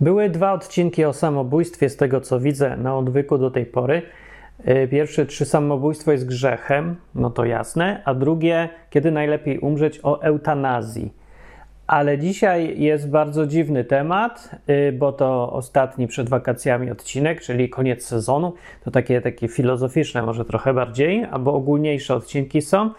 Były dwa odcinki o samobójstwie, z tego co widzę na odwyku do tej pory. Y, pierwsze, czy samobójstwo jest grzechem, no to jasne, a drugie, kiedy najlepiej umrzeć, o eutanazji. Ale dzisiaj jest bardzo dziwny temat, y, bo to ostatni przed wakacjami odcinek, czyli koniec sezonu. To takie, takie filozoficzne, może trochę bardziej, albo ogólniejsze odcinki są.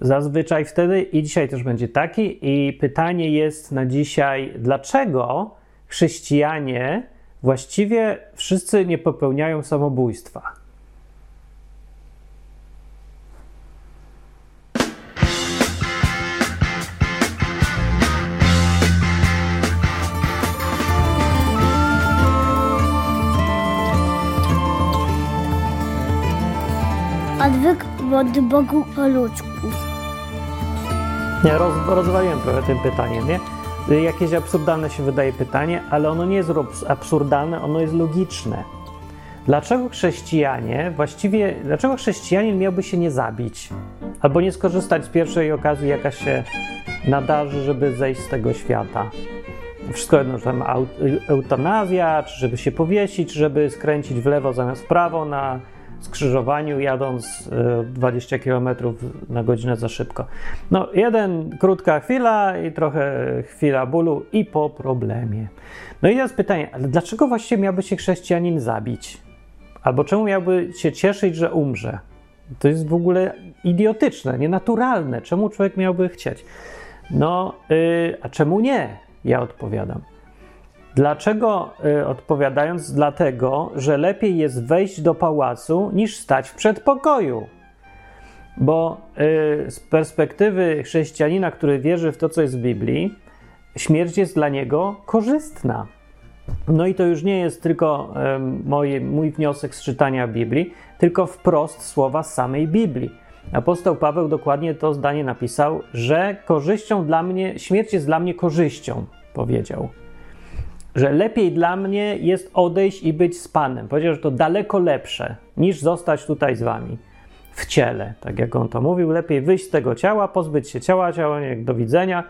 Zazwyczaj wtedy i dzisiaj też będzie taki. I pytanie jest na dzisiaj, dlaczego chrześcijanie właściwie wszyscy nie popełniają samobójstwa? Odwyk od Bogu po ludzku. Nie, roz, rozwaliłem trochę tym pytaniem, nie? Jakieś absurdalne się wydaje pytanie, ale ono nie jest absurdalne, ono jest logiczne. Dlaczego chrześcijanie, właściwie, dlaczego chrześcijanin miałby się nie zabić? Albo nie skorzystać z pierwszej okazji, jaka się nadarzy, żeby zejść z tego świata? Wszystko jedno, że tam eutanazja, czy żeby się powiesić, czy żeby skręcić w lewo zamiast w prawo na skrzyżowaniu, jadąc 20 e, km na godzinę za szybko. No, jeden, krótka chwila i trochę chwila bólu i po problemie. No i teraz pytanie, ale dlaczego właściwie miałby się chrześcijanin zabić? Albo czemu miałby się cieszyć, że umrze? To jest w ogóle idiotyczne, nienaturalne. Czemu człowiek miałby chcieć? No, yy, a czemu nie? Ja odpowiadam. Dlaczego? Y, odpowiadając, dlatego, że lepiej jest wejść do pałacu niż stać w przedpokoju. Bo y, z perspektywy chrześcijanina, który wierzy w to, co jest w Biblii, śmierć jest dla niego korzystna. No i to już nie jest tylko mój, mój wniosek z czytania Biblii, tylko wprost słowa samej Biblii. Apostoł Paweł dokładnie to zdanie napisał, że korzyścią dla mnie, śmierć jest dla mnie korzyścią, powiedział że lepiej dla mnie jest odejść i być z Panem. Powiedział, że to daleko lepsze niż zostać tutaj z wami w ciele. Tak jak on to mówił, lepiej wyjść z tego ciała, pozbyć się ciała, ciała jak do widzenia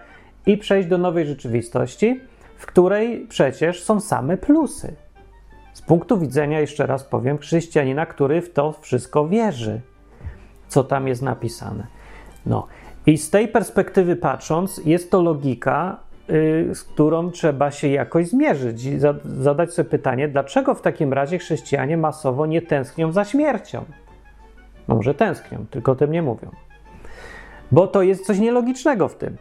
i przejść do nowej rzeczywistości, w której przecież są same plusy. Z punktu widzenia, jeszcze raz powiem, chrześcijanina, który w to wszystko wierzy, co tam jest napisane. No. I z tej perspektywy patrząc, jest to logika, z którą trzeba się jakoś zmierzyć i zadać sobie pytanie, dlaczego w takim razie chrześcijanie masowo nie tęsknią za śmiercią? Może tęsknią, tylko o tym nie mówią. Bo to jest coś nielogicznego w tym.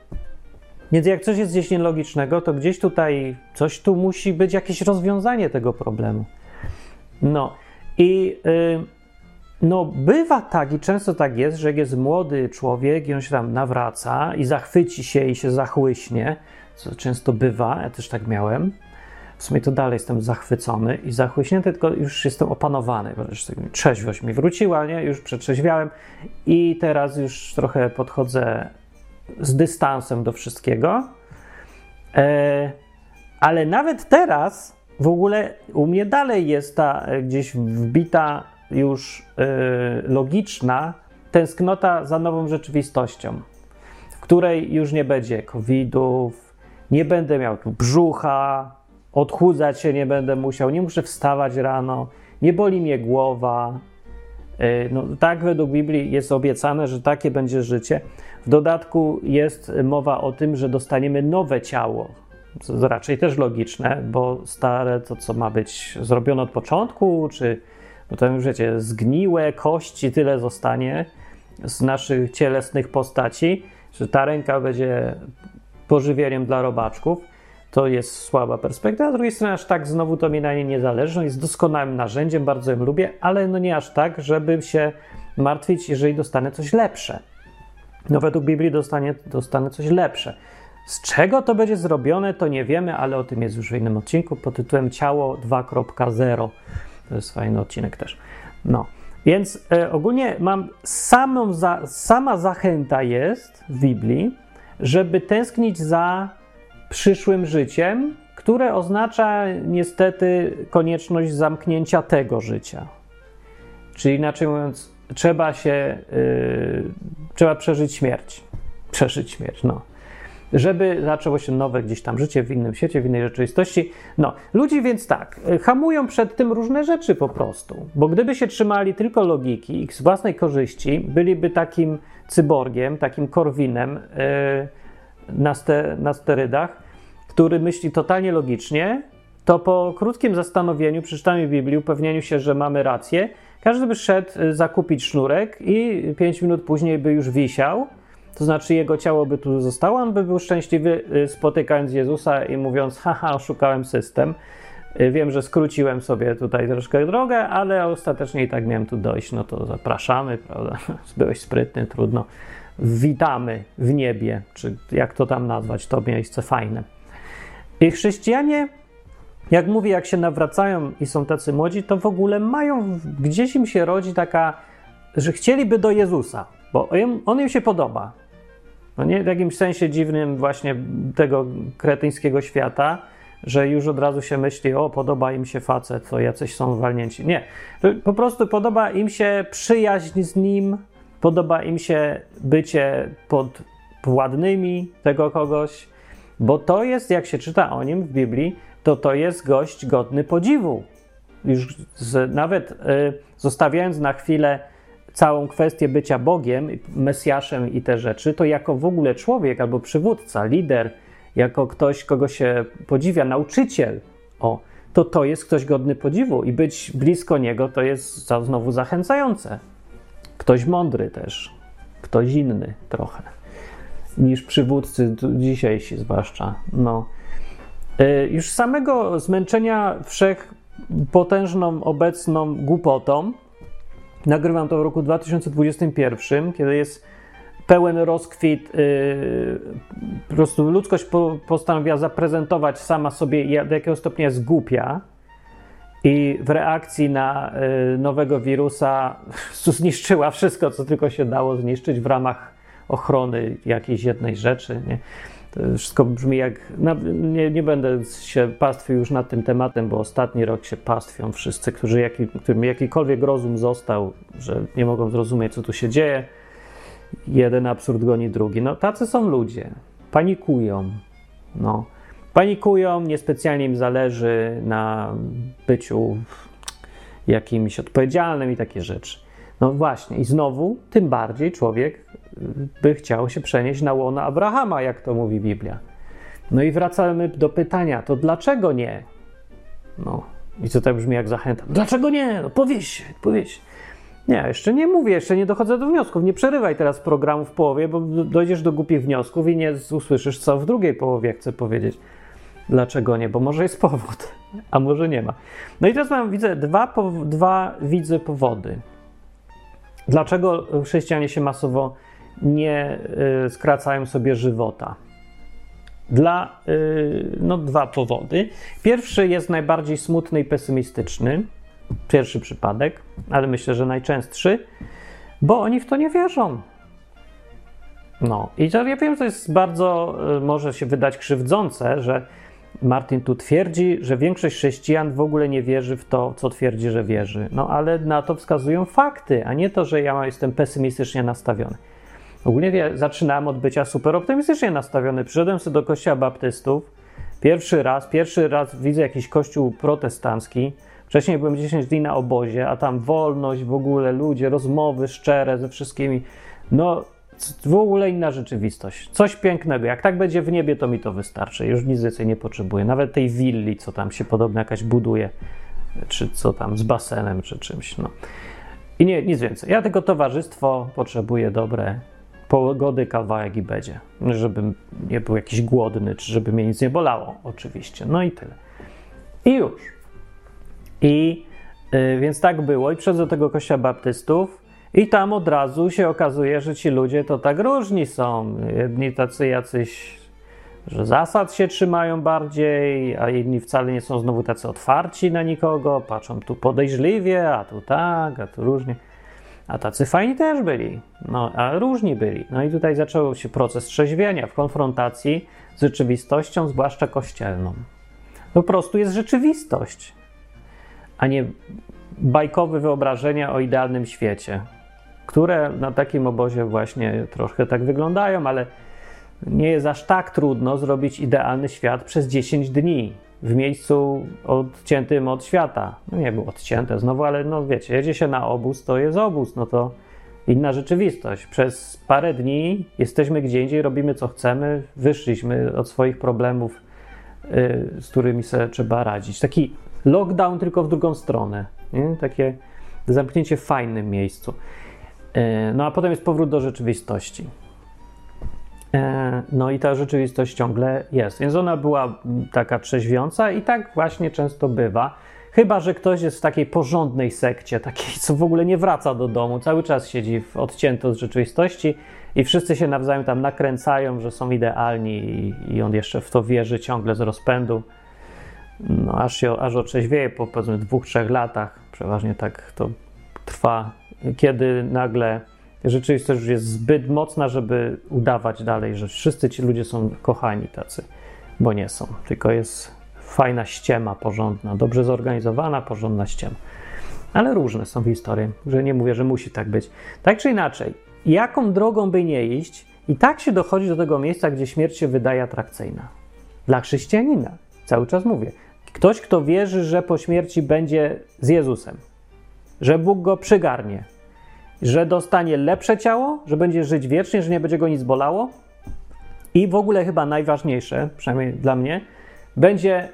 Więc jak coś jest gdzieś nielogicznego, to gdzieś tutaj coś tu musi być jakieś rozwiązanie tego problemu. No i yy, no bywa tak i często tak jest, że jak jest młody człowiek i on się tam nawraca i zachwyci się i się zachłyśnie, co często bywa, ja też tak miałem. W sumie to dalej jestem zachwycony i zachłyśnięty, tylko już jestem opanowany. Trzeźwość mi wróciła, nie? już przetrzeźwiałem i teraz już trochę podchodzę z dystansem do wszystkiego. E, ale nawet teraz w ogóle u mnie dalej jest ta e, gdzieś wbita już e, logiczna tęsknota za nową rzeczywistością, w której już nie będzie covidów, nie będę miał tu brzucha, odchudzać się nie będę musiał, nie muszę wstawać rano, nie boli mnie głowa. E, no, tak według Biblii jest obiecane, że takie będzie życie. W dodatku jest mowa o tym, że dostaniemy nowe ciało. To raczej też logiczne, bo stare to co ma być zrobione od początku, czy już wiecie, zgniłe kości tyle zostanie z naszych cielesnych postaci, że ta ręka będzie pożywieniem dla robaczków. To jest słaba perspektywa. Z drugiej strony, aż tak znowu to mi na niej nie zależy. Jest doskonałym narzędziem, bardzo ją lubię, ale no nie aż tak, żeby się martwić, jeżeli dostanę coś lepsze. No według Biblii dostanie, dostanę coś lepsze. Z czego to będzie zrobione, to nie wiemy, ale o tym jest już w innym odcinku pod tytułem Ciało 2.0. To jest fajny odcinek też. No, więc e, ogólnie mam samą za, sama zachęta jest w Biblii, żeby tęsknić za przyszłym życiem, które oznacza niestety konieczność zamknięcia tego życia. Czyli inaczej mówiąc, trzeba się, yy, trzeba przeżyć śmierć. Przeżyć śmierć, no. żeby zaczęło się nowe gdzieś tam życie w innym świecie, w innej rzeczywistości. No, ludzi więc tak, hamują przed tym różne rzeczy po prostu, bo gdyby się trzymali tylko logiki i z własnej korzyści, byliby takim cyborgiem, takim korwinem yy, na, na sterydach, który myśli totalnie logicznie, to po krótkim zastanowieniu, przeczytaniu Biblii, upewnieniu się, że mamy rację, każdy by szedł zakupić sznurek i pięć minut później by już wisiał, to znaczy jego ciało by tu zostało, on by był szczęśliwy y, spotykając Jezusa i mówiąc, haha, oszukałem system. Y, wiem, że skróciłem sobie tutaj troszkę drogę, ale ostatecznie i tak miałem tu dojść, no to zapraszamy, prawda? Byłeś sprytny, trudno. Witamy w niebie, czy jak to tam nazwać, to miejsce fajne. I chrześcijanie, jak mówię, jak się nawracają i są tacy młodzi, to w ogóle mają, gdzieś im się rodzi taka, że chcieliby do Jezusa, bo on im się podoba. No nie w jakimś sensie dziwnym właśnie tego kretyńskiego świata, że już od razu się myśli, o, podoba im się facet, to jacyś są walnięci. Nie, po prostu podoba im się przyjaźń z nim, podoba im się bycie pod władnymi tego kogoś, bo to jest, jak się czyta o nim w Biblii, to to jest gość godny podziwu. Już z, nawet y, zostawiając na chwilę całą kwestię bycia Bogiem, Mesjaszem i te rzeczy, to jako w ogóle człowiek albo przywódca, lider, jako ktoś, kogo się podziwia, nauczyciel, o, to to jest ktoś godny podziwu i być blisko niego to jest znowu zachęcające. Ktoś mądry też, ktoś inny trochę niż przywódcy dzisiejsi zwłaszcza. No. Y, już samego zmęczenia wszechpotężną obecną głupotą Nagrywam to w roku 2021, kiedy jest pełen rozkwit. Yy, po prostu ludzkość po, postanowiła zaprezentować sama sobie, do jakiego stopnia jest głupia. I w reakcji na y, nowego wirusa zniszczyła wszystko, co tylko się dało zniszczyć w ramach ochrony jakiejś jednej rzeczy. Nie? To wszystko brzmi jak. Nie, nie będę się pastwił już nad tym tematem, bo ostatni rok się pastwią wszyscy, którzy jaki, którym jakikolwiek rozum został, że nie mogą zrozumieć, co tu się dzieje. Jeden absurd goni drugi. No, tacy są ludzie. Panikują. No. Panikują, niespecjalnie im zależy na byciu jakimś odpowiedzialnym i takie rzeczy. No właśnie, i znowu, tym bardziej człowiek by chciał się przenieść na łono Abrahama, jak to mówi Biblia. No i wracamy do pytania, to dlaczego nie? No, i co tak brzmi jak zachęta. Dlaczego nie? No powiedz się, powiedz. Nie, jeszcze nie mówię, jeszcze nie dochodzę do wniosków. Nie przerywaj teraz programu w połowie, bo dojdziesz do głupich wniosków i nie usłyszysz, co w drugiej połowie chcę powiedzieć. Dlaczego nie? Bo może jest powód, a może nie ma. No i teraz mam, widzę, dwa, dwa widzę powody. Dlaczego chrześcijanie się masowo nie y, skracają sobie żywota. Dla y, no, dwa powody. Pierwszy jest najbardziej smutny i pesymistyczny. Pierwszy przypadek, ale myślę, że najczęstszy, bo oni w to nie wierzą. No, i to ja wiem, to jest bardzo, y, może się wydać krzywdzące, że Martin tu twierdzi, że większość chrześcijan w ogóle nie wierzy w to, co twierdzi, że wierzy. No, ale na to wskazują fakty, a nie to, że ja jestem pesymistycznie nastawiony. Ogólnie zaczynałem od bycia super optymistycznie nastawiony. Przyszedłem sobie do kościoła baptystów. Pierwszy raz, pierwszy raz widzę jakiś kościół protestancki. Wcześniej byłem 10 dni na obozie, a tam wolność, w ogóle ludzie, rozmowy szczere ze wszystkimi. No, w ogóle inna rzeczywistość. Coś pięknego. Jak tak będzie w niebie, to mi to wystarczy. Już nic więcej nie potrzebuję. Nawet tej willi, co tam się podobno jakaś buduje, czy co tam z basenem, czy czymś. No. I nie, nic więcej. Ja tylko towarzystwo potrzebuję dobre, pogody kawałek i będzie. Żebym nie był jakiś głodny, czy żeby mnie nic nie bolało, oczywiście. No i tyle. I już. I yy, więc tak było. I przychodzę do tego kościoła baptystów i tam od razu się okazuje, że ci ludzie to tak różni są. Jedni tacy jacyś, że zasad się trzymają bardziej, a inni wcale nie są znowu tacy otwarci na nikogo, patrzą tu podejrzliwie, a tu tak, a tu różnie. A tacy fajni też byli, no, a różni byli. No i tutaj zaczął się proces trzeźwienia w konfrontacji z rzeczywistością, zwłaszcza kościelną. Po prostu jest rzeczywistość, a nie bajkowe wyobrażenia o idealnym świecie, które na takim obozie właśnie troszkę tak wyglądają, ale nie jest aż tak trudno zrobić idealny świat przez 10 dni w miejscu odciętym od świata. No nie było odcięte znowu, ale no wiecie, jedzie się na obóz, to jest obóz, no to inna rzeczywistość. Przez parę dni jesteśmy gdzie indziej, robimy co chcemy, wyszliśmy od swoich problemów, yy, z którymi sobie trzeba radzić. Taki lockdown tylko w drugą stronę, nie? takie zamknięcie w fajnym miejscu. Yy, no a potem jest powrót do rzeczywistości. E, no i ta rzeczywistość ciągle jest. Więc ona była taka trzeźwiąca i tak właśnie często bywa. Chyba, że ktoś jest w takiej porządnej sekcie, takiej, co w ogóle nie wraca do domu, cały czas siedzi w odcięty od rzeczywistości i wszyscy się nawzajem tam nakręcają, że są idealni i, i on jeszcze w to wierzy ciągle z rozpędu. No, aż się aż otrzeźwieje po powiedzmy dwóch, trzech latach. Przeważnie tak to trwa, kiedy nagle rzeczywistość już jest zbyt mocna, żeby udawać dalej, że wszyscy ci ludzie są kochani tacy, bo nie są. Tylko jest fajna ściema porządna, dobrze zorganizowana, porządna ściema. Ale różne są historie, że nie mówię, że musi tak być. Tak czy inaczej, jaką drogą by nie iść, i tak się dochodzi do tego miejsca, gdzie śmierć się wydaje atrakcyjna. Dla chrześcijanina, cały czas mówię. Ktoś, kto wierzy, że po śmierci będzie z Jezusem, że Bóg go przygarnie, że dostanie lepsze ciało, że będzie żyć wiecznie, że nie będzie go nic bolało. I w ogóle chyba najważniejsze, przynajmniej dla mnie, będzie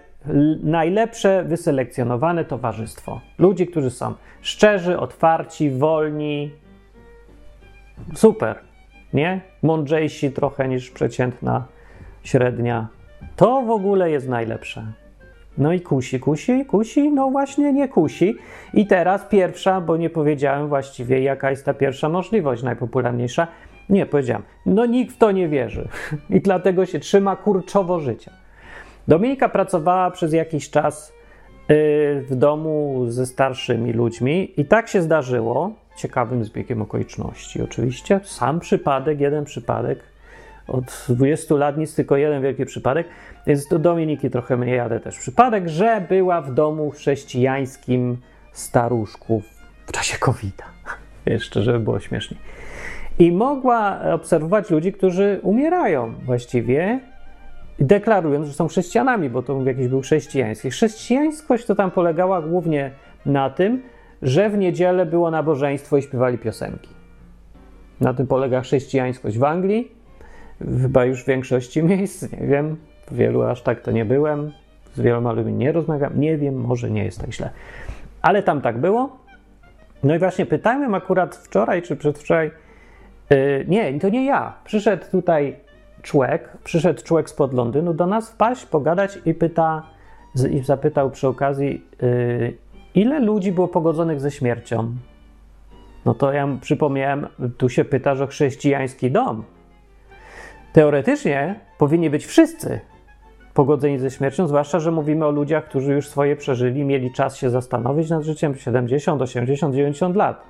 najlepsze wyselekcjonowane towarzystwo. Ludzi, którzy są szczerzy, otwarci, wolni. Super, nie? Mądrzejsi trochę niż przeciętna średnia. To w ogóle jest najlepsze. No i kusi, kusi, kusi, no właśnie nie kusi. I teraz pierwsza, bo nie powiedziałem właściwie, jaka jest ta pierwsza możliwość, najpopularniejsza. Nie, powiedziałem. No nikt w to nie wierzy i dlatego się trzyma kurczowo życia. Dominika pracowała przez jakiś czas yy, w domu ze starszymi ludźmi i tak się zdarzyło, ciekawym zbiegiem okoliczności oczywiście, sam przypadek, jeden przypadek, od 20 lat nic, tylko jeden wielki przypadek, więc do Dominiki trochę mniej, ale też przypadek, że była w domu chrześcijańskim staruszków w czasie COVID-a. Jeszcze, żeby było śmiesznie. I mogła obserwować ludzi, którzy umierają właściwie, deklarując, że są chrześcijanami, bo to jakiś był chrześcijański. Chrześcijańskość to tam polegała głównie na tym, że w niedzielę było nabożeństwo i śpiewali piosenki. Na tym polega chrześcijańskość w Anglii chyba już w większości miejsc, nie wiem, w wielu aż tak to nie byłem, z wieloma ludźmi nie rozmawiam, nie wiem, może nie jest tak źle. Ale tam tak było. No i właśnie pytałem akurat wczoraj czy przedwczoraj, yy, nie, to nie ja, przyszedł tutaj człowiek, przyszedł człowiek spod Londynu do nas wpaść, pogadać i pyta, i zapytał przy okazji, yy, ile ludzi było pogodzonych ze śmiercią? No to ja przypomniałem, tu się pytasz o chrześcijański dom. Teoretycznie powinni być wszyscy pogodzeni ze śmiercią, zwłaszcza, że mówimy o ludziach, którzy już swoje przeżyli, mieli czas się zastanowić nad życiem 70, 80, 90 lat.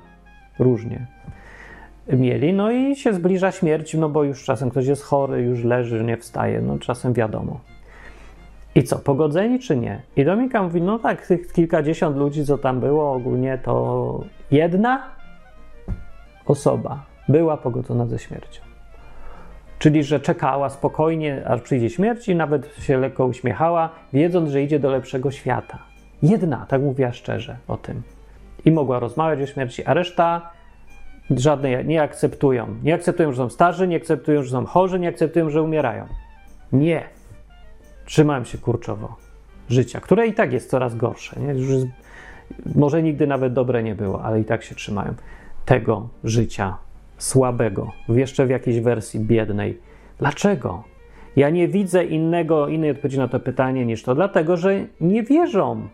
Różnie mieli. No i się zbliża śmierć, no bo już czasem ktoś jest chory, już leży, nie wstaje, no czasem wiadomo. I co, pogodzeni czy nie? I Dominika mówi, no tak, tych kilkadziesiąt ludzi, co tam było, ogólnie to jedna osoba była pogodzona ze śmiercią. Czyli, że czekała spokojnie, aż przyjdzie śmierć i nawet się lekko uśmiechała, wiedząc, że idzie do lepszego świata. Jedna, tak mówiła szczerze o tym. I mogła rozmawiać o śmierci, a reszta żadnej nie akceptują. Nie akceptują, że są starzy, nie akceptują, że są chorzy, nie akceptują, że umierają. Nie. Trzymają się kurczowo życia, które i tak jest coraz gorsze. Nie? Już może nigdy nawet dobre nie było, ale i tak się trzymają tego życia słabego, jeszcze w jakiejś wersji biednej. Dlaczego? Ja nie widzę innego, innej odpowiedzi na to pytanie niż to, dlatego że nie wierzą,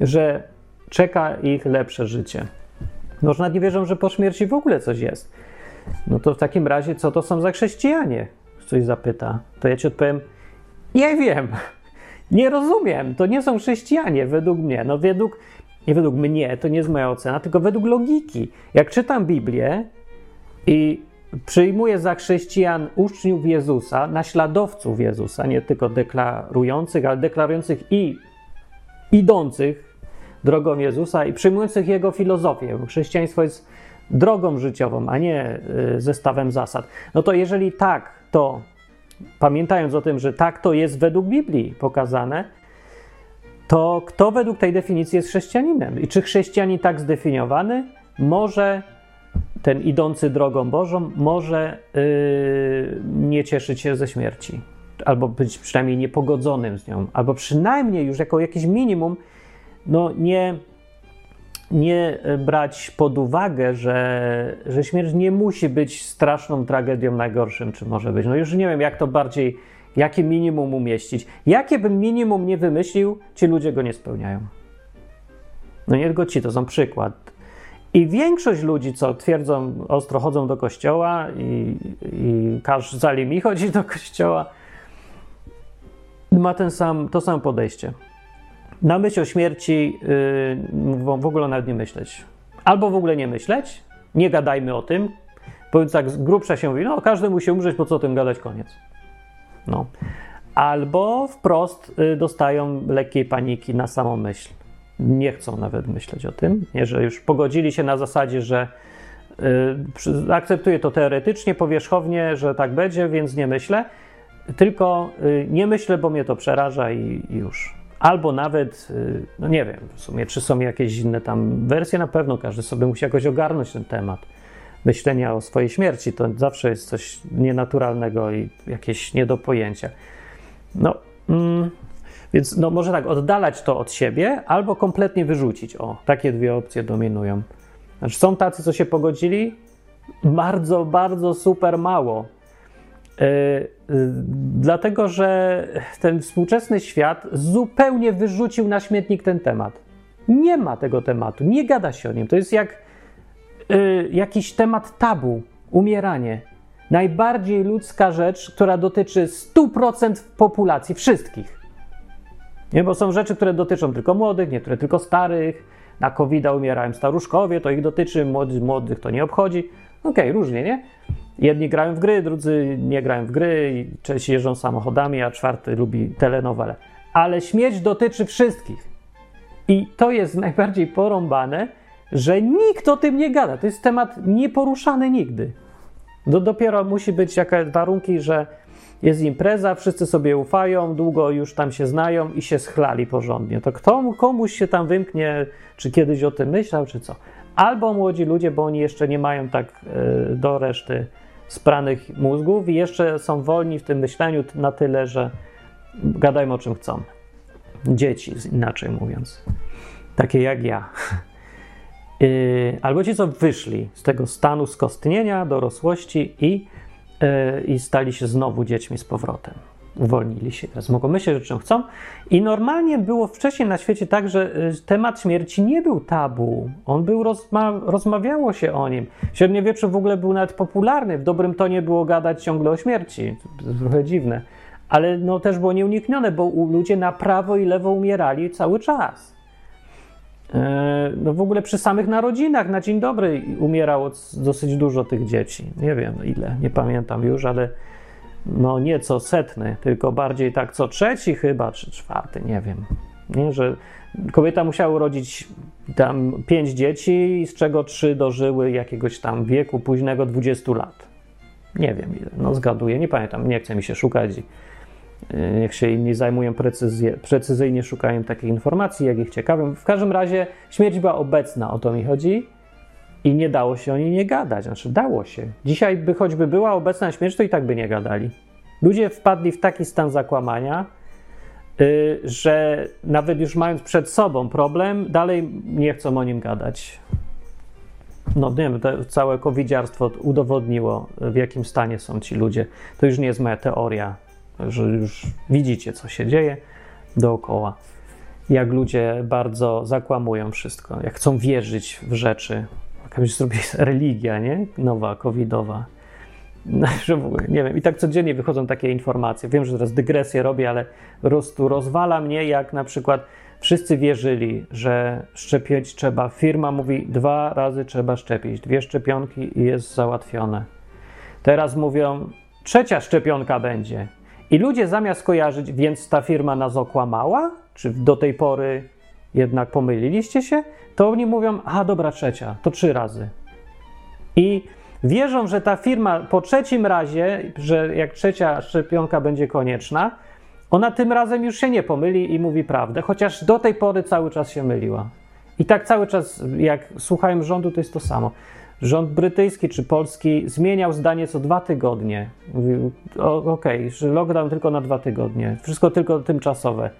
że czeka ich lepsze życie. Może nawet nie wierzą, że po śmierci w ogóle coś jest. No to w takim razie, co to są za chrześcijanie? Ktoś zapyta. To ja ci odpowiem, nie wiem, nie rozumiem, to nie są chrześcijanie według mnie. No według, nie według mnie, to nie jest moja ocena, tylko według logiki. Jak czytam Biblię, i przyjmuje za chrześcijan uczniów Jezusa, naśladowców Jezusa, nie tylko deklarujących, ale deklarujących i idących drogą Jezusa i przyjmujących jego filozofię. Chrześcijaństwo jest drogą życiową, a nie y, zestawem zasad. No to jeżeli tak to, pamiętając o tym, że tak to jest według Biblii pokazane, to kto według tej definicji jest chrześcijaninem? I czy chrześcijanin tak zdefiniowany może, ten idący drogą Bożą, może yy, nie cieszyć się ze śmierci? Albo być przynajmniej niepogodzonym z nią, albo przynajmniej już jako jakieś minimum, no nie, nie brać pod uwagę, że, że śmierć nie musi być straszną tragedią najgorszym, czy może być. No już nie wiem, jak to bardziej Jakie minimum umieścić? Jakie bym minimum nie wymyślił, ci ludzie go nie spełniają. No nie tylko ci, to są przykład. I większość ludzi, co twierdzą, ostro chodzą do kościoła i, i kazali mi chodzić do kościoła, ma ten sam, to samo podejście. Na myśl o śmierci yy, w ogóle nawet nie myśleć. Albo w ogóle nie myśleć, nie gadajmy o tym. Powiedz tak, z grubsza się mówi, no każdy musi umrzeć, po co o tym gadać, koniec. No. Albo wprost y, dostają lekkiej paniki na samą myśl. Nie chcą nawet myśleć o tym, nie, że już pogodzili się na zasadzie, że y, akceptuję to teoretycznie, powierzchownie, że tak będzie, więc nie myślę, tylko y, nie myślę, bo mnie to przeraża i, i już. Albo nawet, y, no nie wiem, w sumie, czy są jakieś inne tam wersje, na pewno każdy sobie musi jakoś ogarnąć ten temat myślenia o swojej śmierci. To zawsze jest coś nienaturalnego i jakieś nie do pojęcia. No, mm, więc no, może tak, oddalać to od siebie albo kompletnie wyrzucić. O, takie dwie opcje dominują. Znaczy, są tacy, co się pogodzili? Bardzo, bardzo super mało. Yy, yy, dlatego, że ten współczesny świat zupełnie wyrzucił na śmietnik ten temat. Nie ma tego tematu, nie gada się o nim. To jest jak y, jakiś temat tabu, umieranie. Najbardziej ludzka rzecz, która dotyczy 100% populacji, wszystkich. Nie, bo są rzeczy, które dotyczą tylko młodych, niektóre tylko starych. Na covid umierają staruszkowie, to ich dotyczy, młodych, młodych to nie obchodzi. Okej, okay, różnie, nie? Jedni grają w gry, drudzy nie grają w gry, części jeżdżą samochodami, a czwarty lubi telenowele. Ale śmierć dotyczy wszystkich. I to jest najbardziej porąbane, że nikt o tym nie gada. To jest temat nieporuszany nigdy. Do, dopiero musi być jakieś warunki, że jest impreza, wszyscy sobie ufają, długo już tam się znają i się schlali porządnie. To kto, komuś się tam wymknie, czy kiedyś o tym myślał, czy co. Albo młodzi ludzie, bo oni jeszcze nie mają tak y, do reszty spranych mózgów i jeszcze są wolni w tym myśleniu na tyle, że gadają o czym chcą. Dzieci, inaczej mówiąc. Takie jak ja. Yy, albo ci, co wyszli z tego stanu skostnienia, dorosłości i, i stali się znowu dziećmi z powrotem. Uwolnili się, teraz mogą myśleć, o czym chcą. I normalnie było wcześniej na świecie tak, że yy, temat śmierci nie był tabu. On był, rozma rozmawiało się o nim. W średniowieczu w ogóle był nawet popularny. W dobrym tonie było gadać ciągle o śmierci. To jest trochę dziwne. Ale no, też było nieuniknione, bo ludzie na prawo i lewo umierali cały czas. E, no w ogóle przy samych narodzinach na dzień dobry umierało dosyć dużo tych dzieci. Nie wiem ile, nie pamiętam już, ale no nie co setny, tylko bardziej tak co trzeci chyba, czy czwarty, nie wiem. Nie, że kobieta musiała urodzić tam pięć dzieci, z czego trzy dożyły jakiegoś tam wieku późnego 20 lat. Nie wiem ile, no zgaduję, nie pamiętam, nie chce mi się szukać niech się inni zajmują precyzję, precyzyjnie szukają takich informacji, jak ich ciekawią. W każdym razie śmierć była obecna, o to mi chodzi. I nie dało się o niej nie gadać. Znaczy, dało się. Dzisiaj, by choćby była obecna śmierć, to i tak by nie gadali. Ludzie wpadli w taki stan zakłamania, yy, że nawet już mając przed sobą problem, dalej nie chcą o nim gadać. No nie wiem, to całe covidziarstwo udowodniło, w jakim stanie są ci ludzie. To już nie jest moja teoria że już widzicie, co się dzieje dookoła. Jak ludzie bardzo zakłamują wszystko, jak chcą wierzyć w rzeczy. Jakaś zrobi religia, nie? Nowa, covidowa. No, nie wiem, i tak codziennie wychodzą takie informacje. Wiem, że teraz dygresję robię, ale po prostu rozwala mnie, jak na przykład wszyscy wierzyli, że szczepić trzeba. Firma mówi, dwa razy trzeba szczepić, dwie szczepionki i jest załatwione. Teraz mówią, trzecia szczepionka będzie. I ludzie zamiast kojarzyć, więc ta firma nas okłamała, czy do tej pory jednak pomyliliście się, to oni mówią, a dobra, trzecia, to trzy razy. I Wierzą, że ta firma po trzecim razie, że jak trzecia szczepionka będzie konieczna, ona tym razem już się nie pomyli i mówi prawdę, chociaż do tej pory cały czas się myliła. I tak cały czas, jak słuchałem rządu, to jest to samo. Rząd brytyjski czy polski zmieniał zdanie co dwa tygodnie. Mówił, okej, okay, że lockdown tylko na dwa tygodnie, wszystko tylko tymczasowe.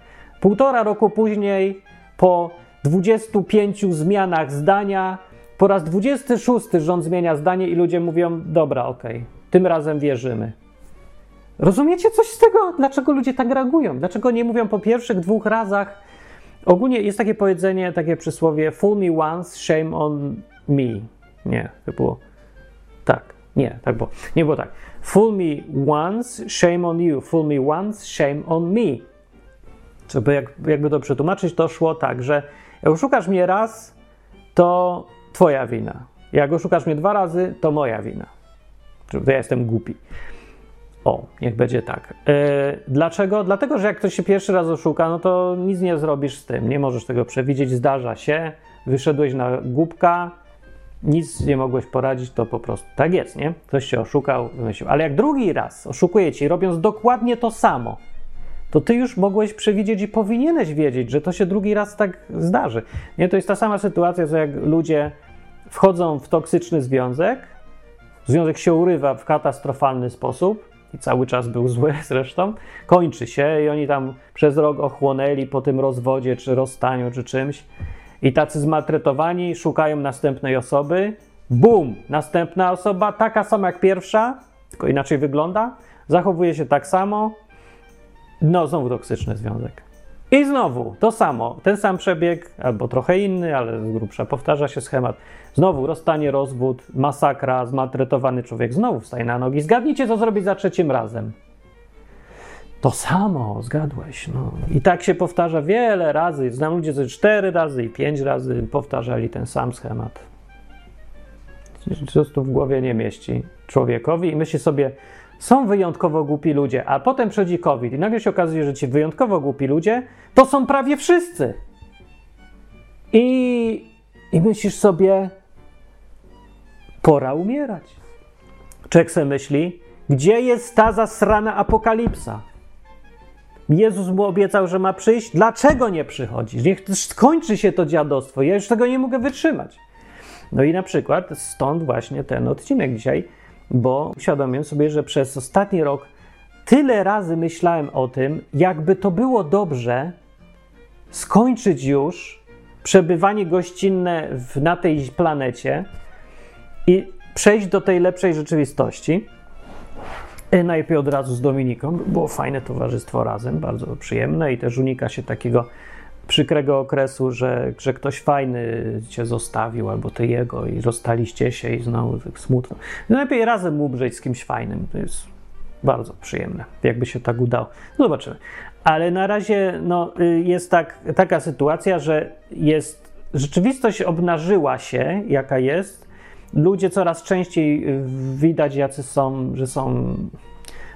Półtora roku później, po 25 zmianach zdania, po raz 26 rząd zmienia zdanie i ludzie mówią: Dobra, okej, okay, tym razem wierzymy. Rozumiecie coś z tego? Dlaczego ludzie tak reagują? Dlaczego nie mówią po pierwszych dwóch razach? Ogólnie jest takie powiedzenie, takie przysłowie: Fool me once, shame on me. Nie, to było tak. Nie, tak było. Nie było tak. Fool me once, shame on you. Fool me once, shame on me. Żeby jak, jakby to przetłumaczyć, to szło tak, że jak oszukasz mnie raz, to twoja wina. Jak oszukasz mnie dwa razy, to moja wina. To ja jestem głupi. O, niech będzie tak. Yy, dlaczego? Dlatego, że jak ktoś się pierwszy raz oszuka, no to nic nie zrobisz z tym. Nie możesz tego przewidzieć, zdarza się. Wyszedłeś na głupka, nic nie mogłeś poradzić, to po prostu tak jest, nie? Ktoś się oszukał, wymyślił. Ale jak drugi raz oszukuje ci, robiąc dokładnie to samo, to ty już mogłeś przewidzieć i powinieneś wiedzieć, że to się drugi raz tak zdarzy. Nie, to jest ta sama sytuacja, co jak ludzie wchodzą w toksyczny związek, związek się urywa w katastrofalny sposób i cały czas był zły zresztą, kończy się i oni tam przez rok ochłonęli po tym rozwodzie, czy rozstaniu, czy czymś i tacy zmaltretowani szukają następnej osoby. Bum! Następna osoba, taka sama jak pierwsza, tylko inaczej wygląda, zachowuje się tak samo. No, znowu toksyczny związek. I znowu to samo, ten sam przebieg, albo trochę inny, ale z grubsza powtarza się schemat. Znowu rozstanie, rozwód, masakra, zmaltretowany człowiek znowu wstaje na nogi. Zgadnijcie, co zrobić za trzecim razem. To samo, zgadłeś. No. I tak się powtarza wiele razy. Znam ludzi, co cztery razy i pięć razy powtarzali ten sam schemat. Po prostu w głowie nie mieści człowiekowi i myśli sobie, są wyjątkowo głupi ludzie, a potem przychodzi COVID i nagle się okazuje, że ci wyjątkowo głupi ludzie to są prawie wszyscy. I, i myślisz sobie, pora umierać. Czek se myśli, gdzie jest ta zasrana apokalipsa? Jezus mu obiecał, że ma przyjść. Dlaczego nie przychodzi? Niech skończy się to dziadostwo. Ja już tego nie mogę wytrzymać. No i na przykład stąd właśnie ten odcinek dzisiaj, bo uświadomiłem sobie, że przez ostatni rok tyle razy myślałem o tym, jakby to było dobrze skończyć już przebywanie gościnne w, na tej planecie i przejść do tej lepszej rzeczywistości. E, najpierw od razu z Dominiką, było fajne towarzystwo razem, bardzo przyjemne i też unika się takiego przykrego okresu, że, że ktoś fajny cię zostawił albo ty jego i rozstaliście się i znowu tak smutno. Najlepiej razem umrzeć z kimś fajnym, to jest bardzo przyjemne, jakby się tak udało. Zobaczymy. Ale na razie no, y, jest tak, taka sytuacja, że jest rzeczywistość obnażyła się, jaka jest, ludzie coraz częściej y, widać, jacy są, że są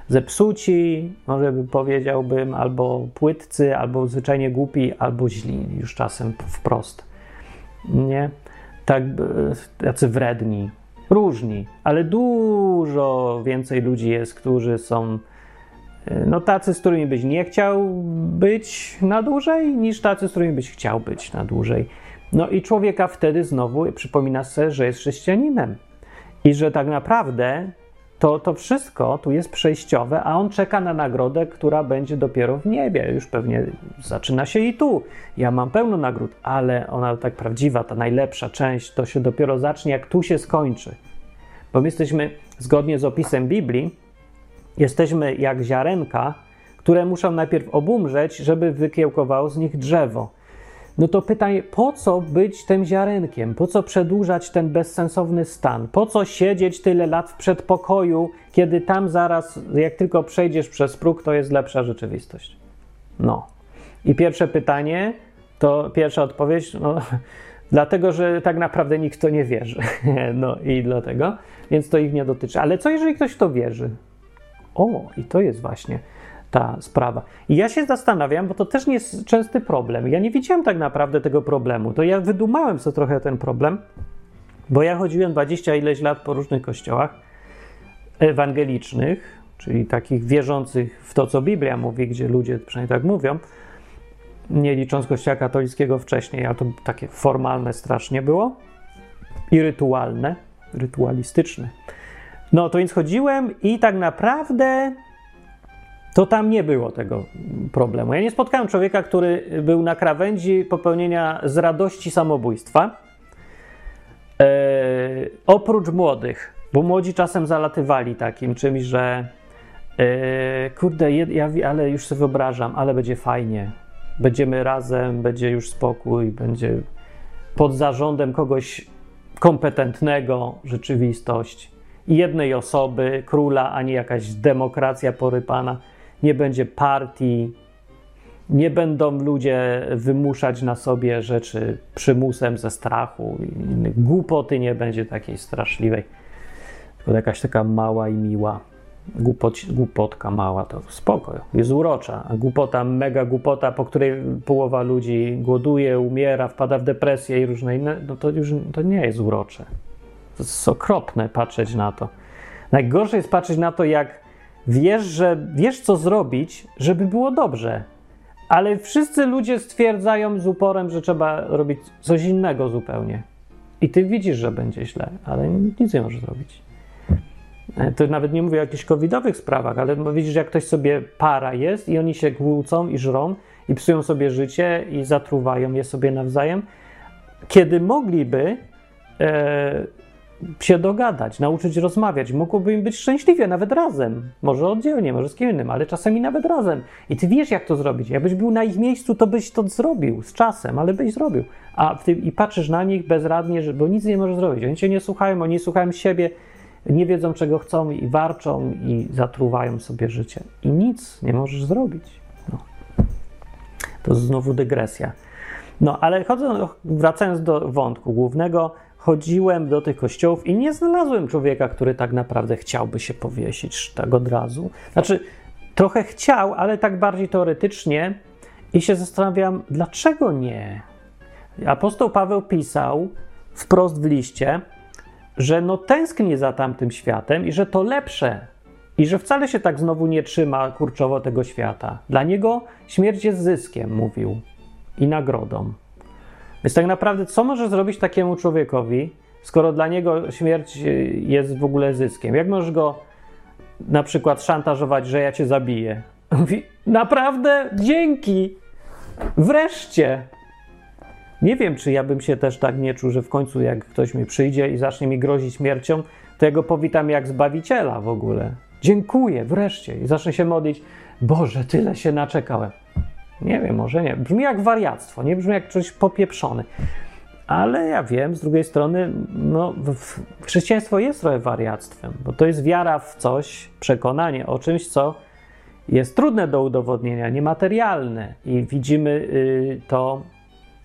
zepsuci, może powiedziałbym, albo płytcy, albo zwyczajnie głupi, albo źli, już czasem wprost. Nie? Tak, y, jacy wredni, różni, ale dużo więcej ludzi jest, którzy są y, no tacy, z którymi byś nie chciał być na dłużej, niż tacy, z którymi byś chciał być na dłużej. No i człowieka wtedy znowu przypomina sobie, że jest chrześcijaninem i że tak naprawdę to, to wszystko tu jest przejściowe, a on czeka na nagrodę, która będzie dopiero w niebie. Już pewnie zaczyna się i tu. Ja mam pełno nagród, ale ona tak prawdziwa, ta najlepsza część, to się dopiero zacznie, jak tu się skończy. Bo my jesteśmy, zgodnie z opisem Biblii, jesteśmy jak ziarenka, które muszą najpierw obumrzeć, żeby wykiełkowało z nich drzewo no to pytanie, po co być tym ziarenkiem? Po co przedłużać ten bezsensowny stan? Po co siedzieć tyle lat w przedpokoju, kiedy tam zaraz, jak tylko przejdziesz przez próg, to jest lepsza rzeczywistość? No. I pierwsze pytanie, to pierwsza odpowiedź, no, dlatego, że tak naprawdę nikt to nie wierzy. No i dlatego, więc to ich nie dotyczy. Ale co jeżeli ktoś w to wierzy? O, i to jest właśnie ta sprawa. I ja się zastanawiam, bo to też nie jest częsty problem. Ja nie widziałem tak naprawdę tego problemu. To ja wydumałem sobie trochę ten problem Bo ja chodziłem 20 ileś lat po różnych kościołach ewangelicznych, czyli takich wierzących w to, co Biblia mówi, gdzie ludzie przynajmniej tak mówią, nie licząc kościoła katolickiego wcześniej, a to takie formalne strasznie było i rytualne, rytualistyczne. No to więc chodziłem i tak naprawdę to tam nie było tego problemu. Ja nie spotkałem człowieka, który był na krawędzi popełnienia z radości samobójstwa. E, oprócz młodych, bo młodzi czasem zalatywali takim czymś, że e, kurde, ja, ale już sobie wyobrażam, ale będzie fajnie. Będziemy razem, będzie już spokój, będzie pod zarządem kogoś kompetentnego rzeczywistość jednej osoby, króla, a nie jakaś demokracja porypana nie będzie partii, nie będą ludzie wymuszać na sobie rzeczy przymusem ze strachu, głupoty nie będzie takiej straszliwej, tylko jakaś taka mała i miła. Głupot, głupotka mała to spoko, jest urocza, a głupota, mega głupota, po której połowa ludzi głoduje, umiera, wpada w depresję i różne inne, no to już to nie jest urocze. To jest okropne patrzeć na to. Najgorsze jest patrzeć na to, jak wiesz, że wiesz, co zrobić, żeby było dobrze. Ale wszyscy ludzie stwierdzają z uporem, że trzeba robić coś innego zupełnie. I ty widzisz, że będzie źle, ale nic nie możesz zrobić. E, to nawet nie mówię o jakichś covidowych sprawach, ale widzisz, jak ktoś sobie para jest i oni się kłócą i żrą i psują sobie życie i zatruwają je sobie nawzajem, kiedy mogliby e, się dogadać, nauczyć rozmawiać. Mogłoby im być szczęśliwie, nawet razem. Może oddzielnie, może z kim innym, ale czasami nawet razem. I ty wiesz, jak to zrobić. Jakbyś był na ich miejscu, to byś to zrobił z czasem, ale byś zrobił. A ty, i patrzysz na nich bezradnie, że, bo nic nie możesz zrobić. Oni cię nie słuchają, oni słuchają siebie, nie wiedzą, czego chcą i warczą i zatruwają sobie życie. I nic nie możesz zrobić. No. To znowu dygresja. No, ale chodząc, wracając do wątku głównego, chodziłem do tych kościołów i nie znalazłem człowieka, który tak naprawdę chciałby się powiesić tak od razu. Znaczy, trochę chciał, ale tak bardziej teoretycznie i się zastanawiam, dlaczego nie? Apostoł Paweł pisał wprost w liście, że no tęskni za tamtym światem i że to lepsze i że wcale się tak znowu nie trzyma kurczowo tego świata. Dla niego śmierć jest zyskiem, mówił, i nagrodą. Więc tak naprawdę, co może zrobić takiemu człowiekowi, skoro dla niego śmierć jest w ogóle zyskiem? Jak możesz go na przykład szantażować, że ja cię zabiję? Mówi, naprawdę? Dzięki! Wreszcie! Nie wiem, czy ja bym się też tak nie czuł, że w końcu jak ktoś mi przyjdzie i zacznie mi grozić śmiercią, to ja go powitam jak Zbawiciela w ogóle. Dziękuję, wreszcie. I zacznę się modlić. Boże, tyle się naczekałem. Nie wiem, może nie. Brzmi jak wariactwo, nie brzmi jak coś popieprzone. Ale ja wiem, z drugiej strony, no, chrześcijaństwo jest trochę wariactwem, bo to jest wiara w coś, przekonanie o czymś, co jest trudne do udowodnienia, niematerialne. I widzimy y, to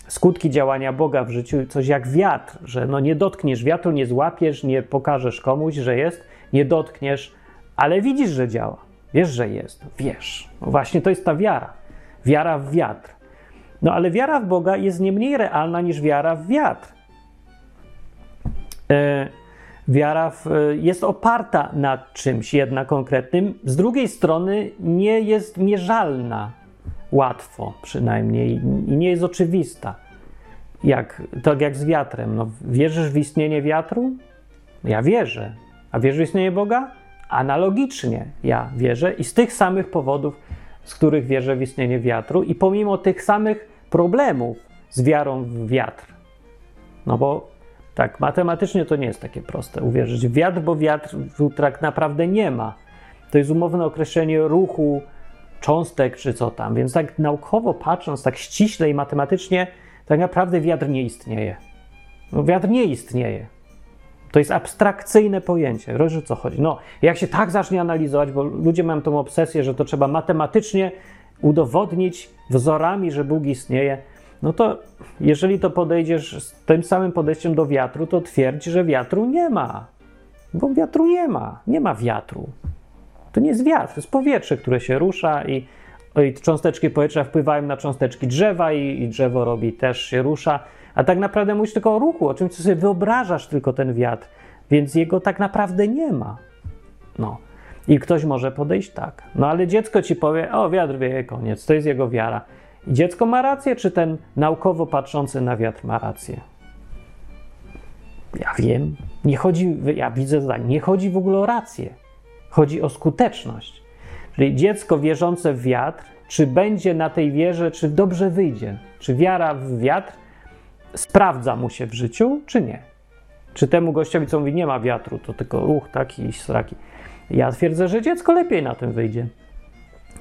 skutki działania Boga w życiu, coś jak wiatr, że no nie dotkniesz wiatru, nie złapiesz, nie pokażesz komuś, że jest, nie dotkniesz, ale widzisz, że działa. Wiesz, że jest. Wiesz. No właśnie to jest ta wiara wiara w wiatr. No ale wiara w Boga jest nie mniej realna niż wiara w wiatr. E, wiara w, jest oparta na czymś jednak konkretnym, z drugiej strony nie jest mierzalna łatwo przynajmniej i nie jest oczywista. Jak, tak jak z wiatrem. No, wierzysz w istnienie wiatru? Ja wierzę. A wierzysz w istnienie Boga? Analogicznie ja wierzę i z tych samych powodów z których wierzę w istnienie wiatru, i pomimo tych samych problemów z wiarą w wiatr. No bo tak, matematycznie to nie jest takie proste uwierzyć w wiatr, bo wiatr tak naprawdę nie ma. To jest umowne określenie ruchu cząstek czy co tam. Więc tak naukowo patrząc, tak ściśle i matematycznie, tak naprawdę wiatr nie istnieje. No, wiatr nie istnieje. To jest abstrakcyjne pojęcie. Rozumiesz, o co chodzi? No, jak się tak zacznie analizować, bo ludzie mają tą obsesję, że to trzeba matematycznie udowodnić wzorami, że Bóg istnieje, no to jeżeli to podejdziesz z tym samym podejściem do wiatru, to twierdź, że wiatru nie ma. Bo wiatru nie ma. Nie ma wiatru. To nie jest wiatr, to jest powietrze, które się rusza i i cząsteczki powietrza wpływają na cząsteczki drzewa i, i drzewo robi, też się rusza. A tak naprawdę mówisz tylko o ruchu, o czymś, co sobie wyobrażasz tylko ten wiatr, więc jego tak naprawdę nie ma. No. I ktoś może podejść tak. No ale dziecko ci powie, o wiatr wieje, koniec, to jest jego wiara. I dziecko ma rację, czy ten naukowo patrzący na wiatr ma rację? Ja wiem, nie chodzi, ja widzę zdanie, nie chodzi w ogóle o rację. Chodzi o skuteczność. Czyli dziecko wierzące w wiatr, czy będzie na tej wierze, czy dobrze wyjdzie? Czy wiara w wiatr sprawdza mu się w życiu, czy nie? Czy temu gościowi, co mówi, nie ma wiatru, to tylko ruch taki i sraki. Ja twierdzę, że dziecko lepiej na tym wyjdzie.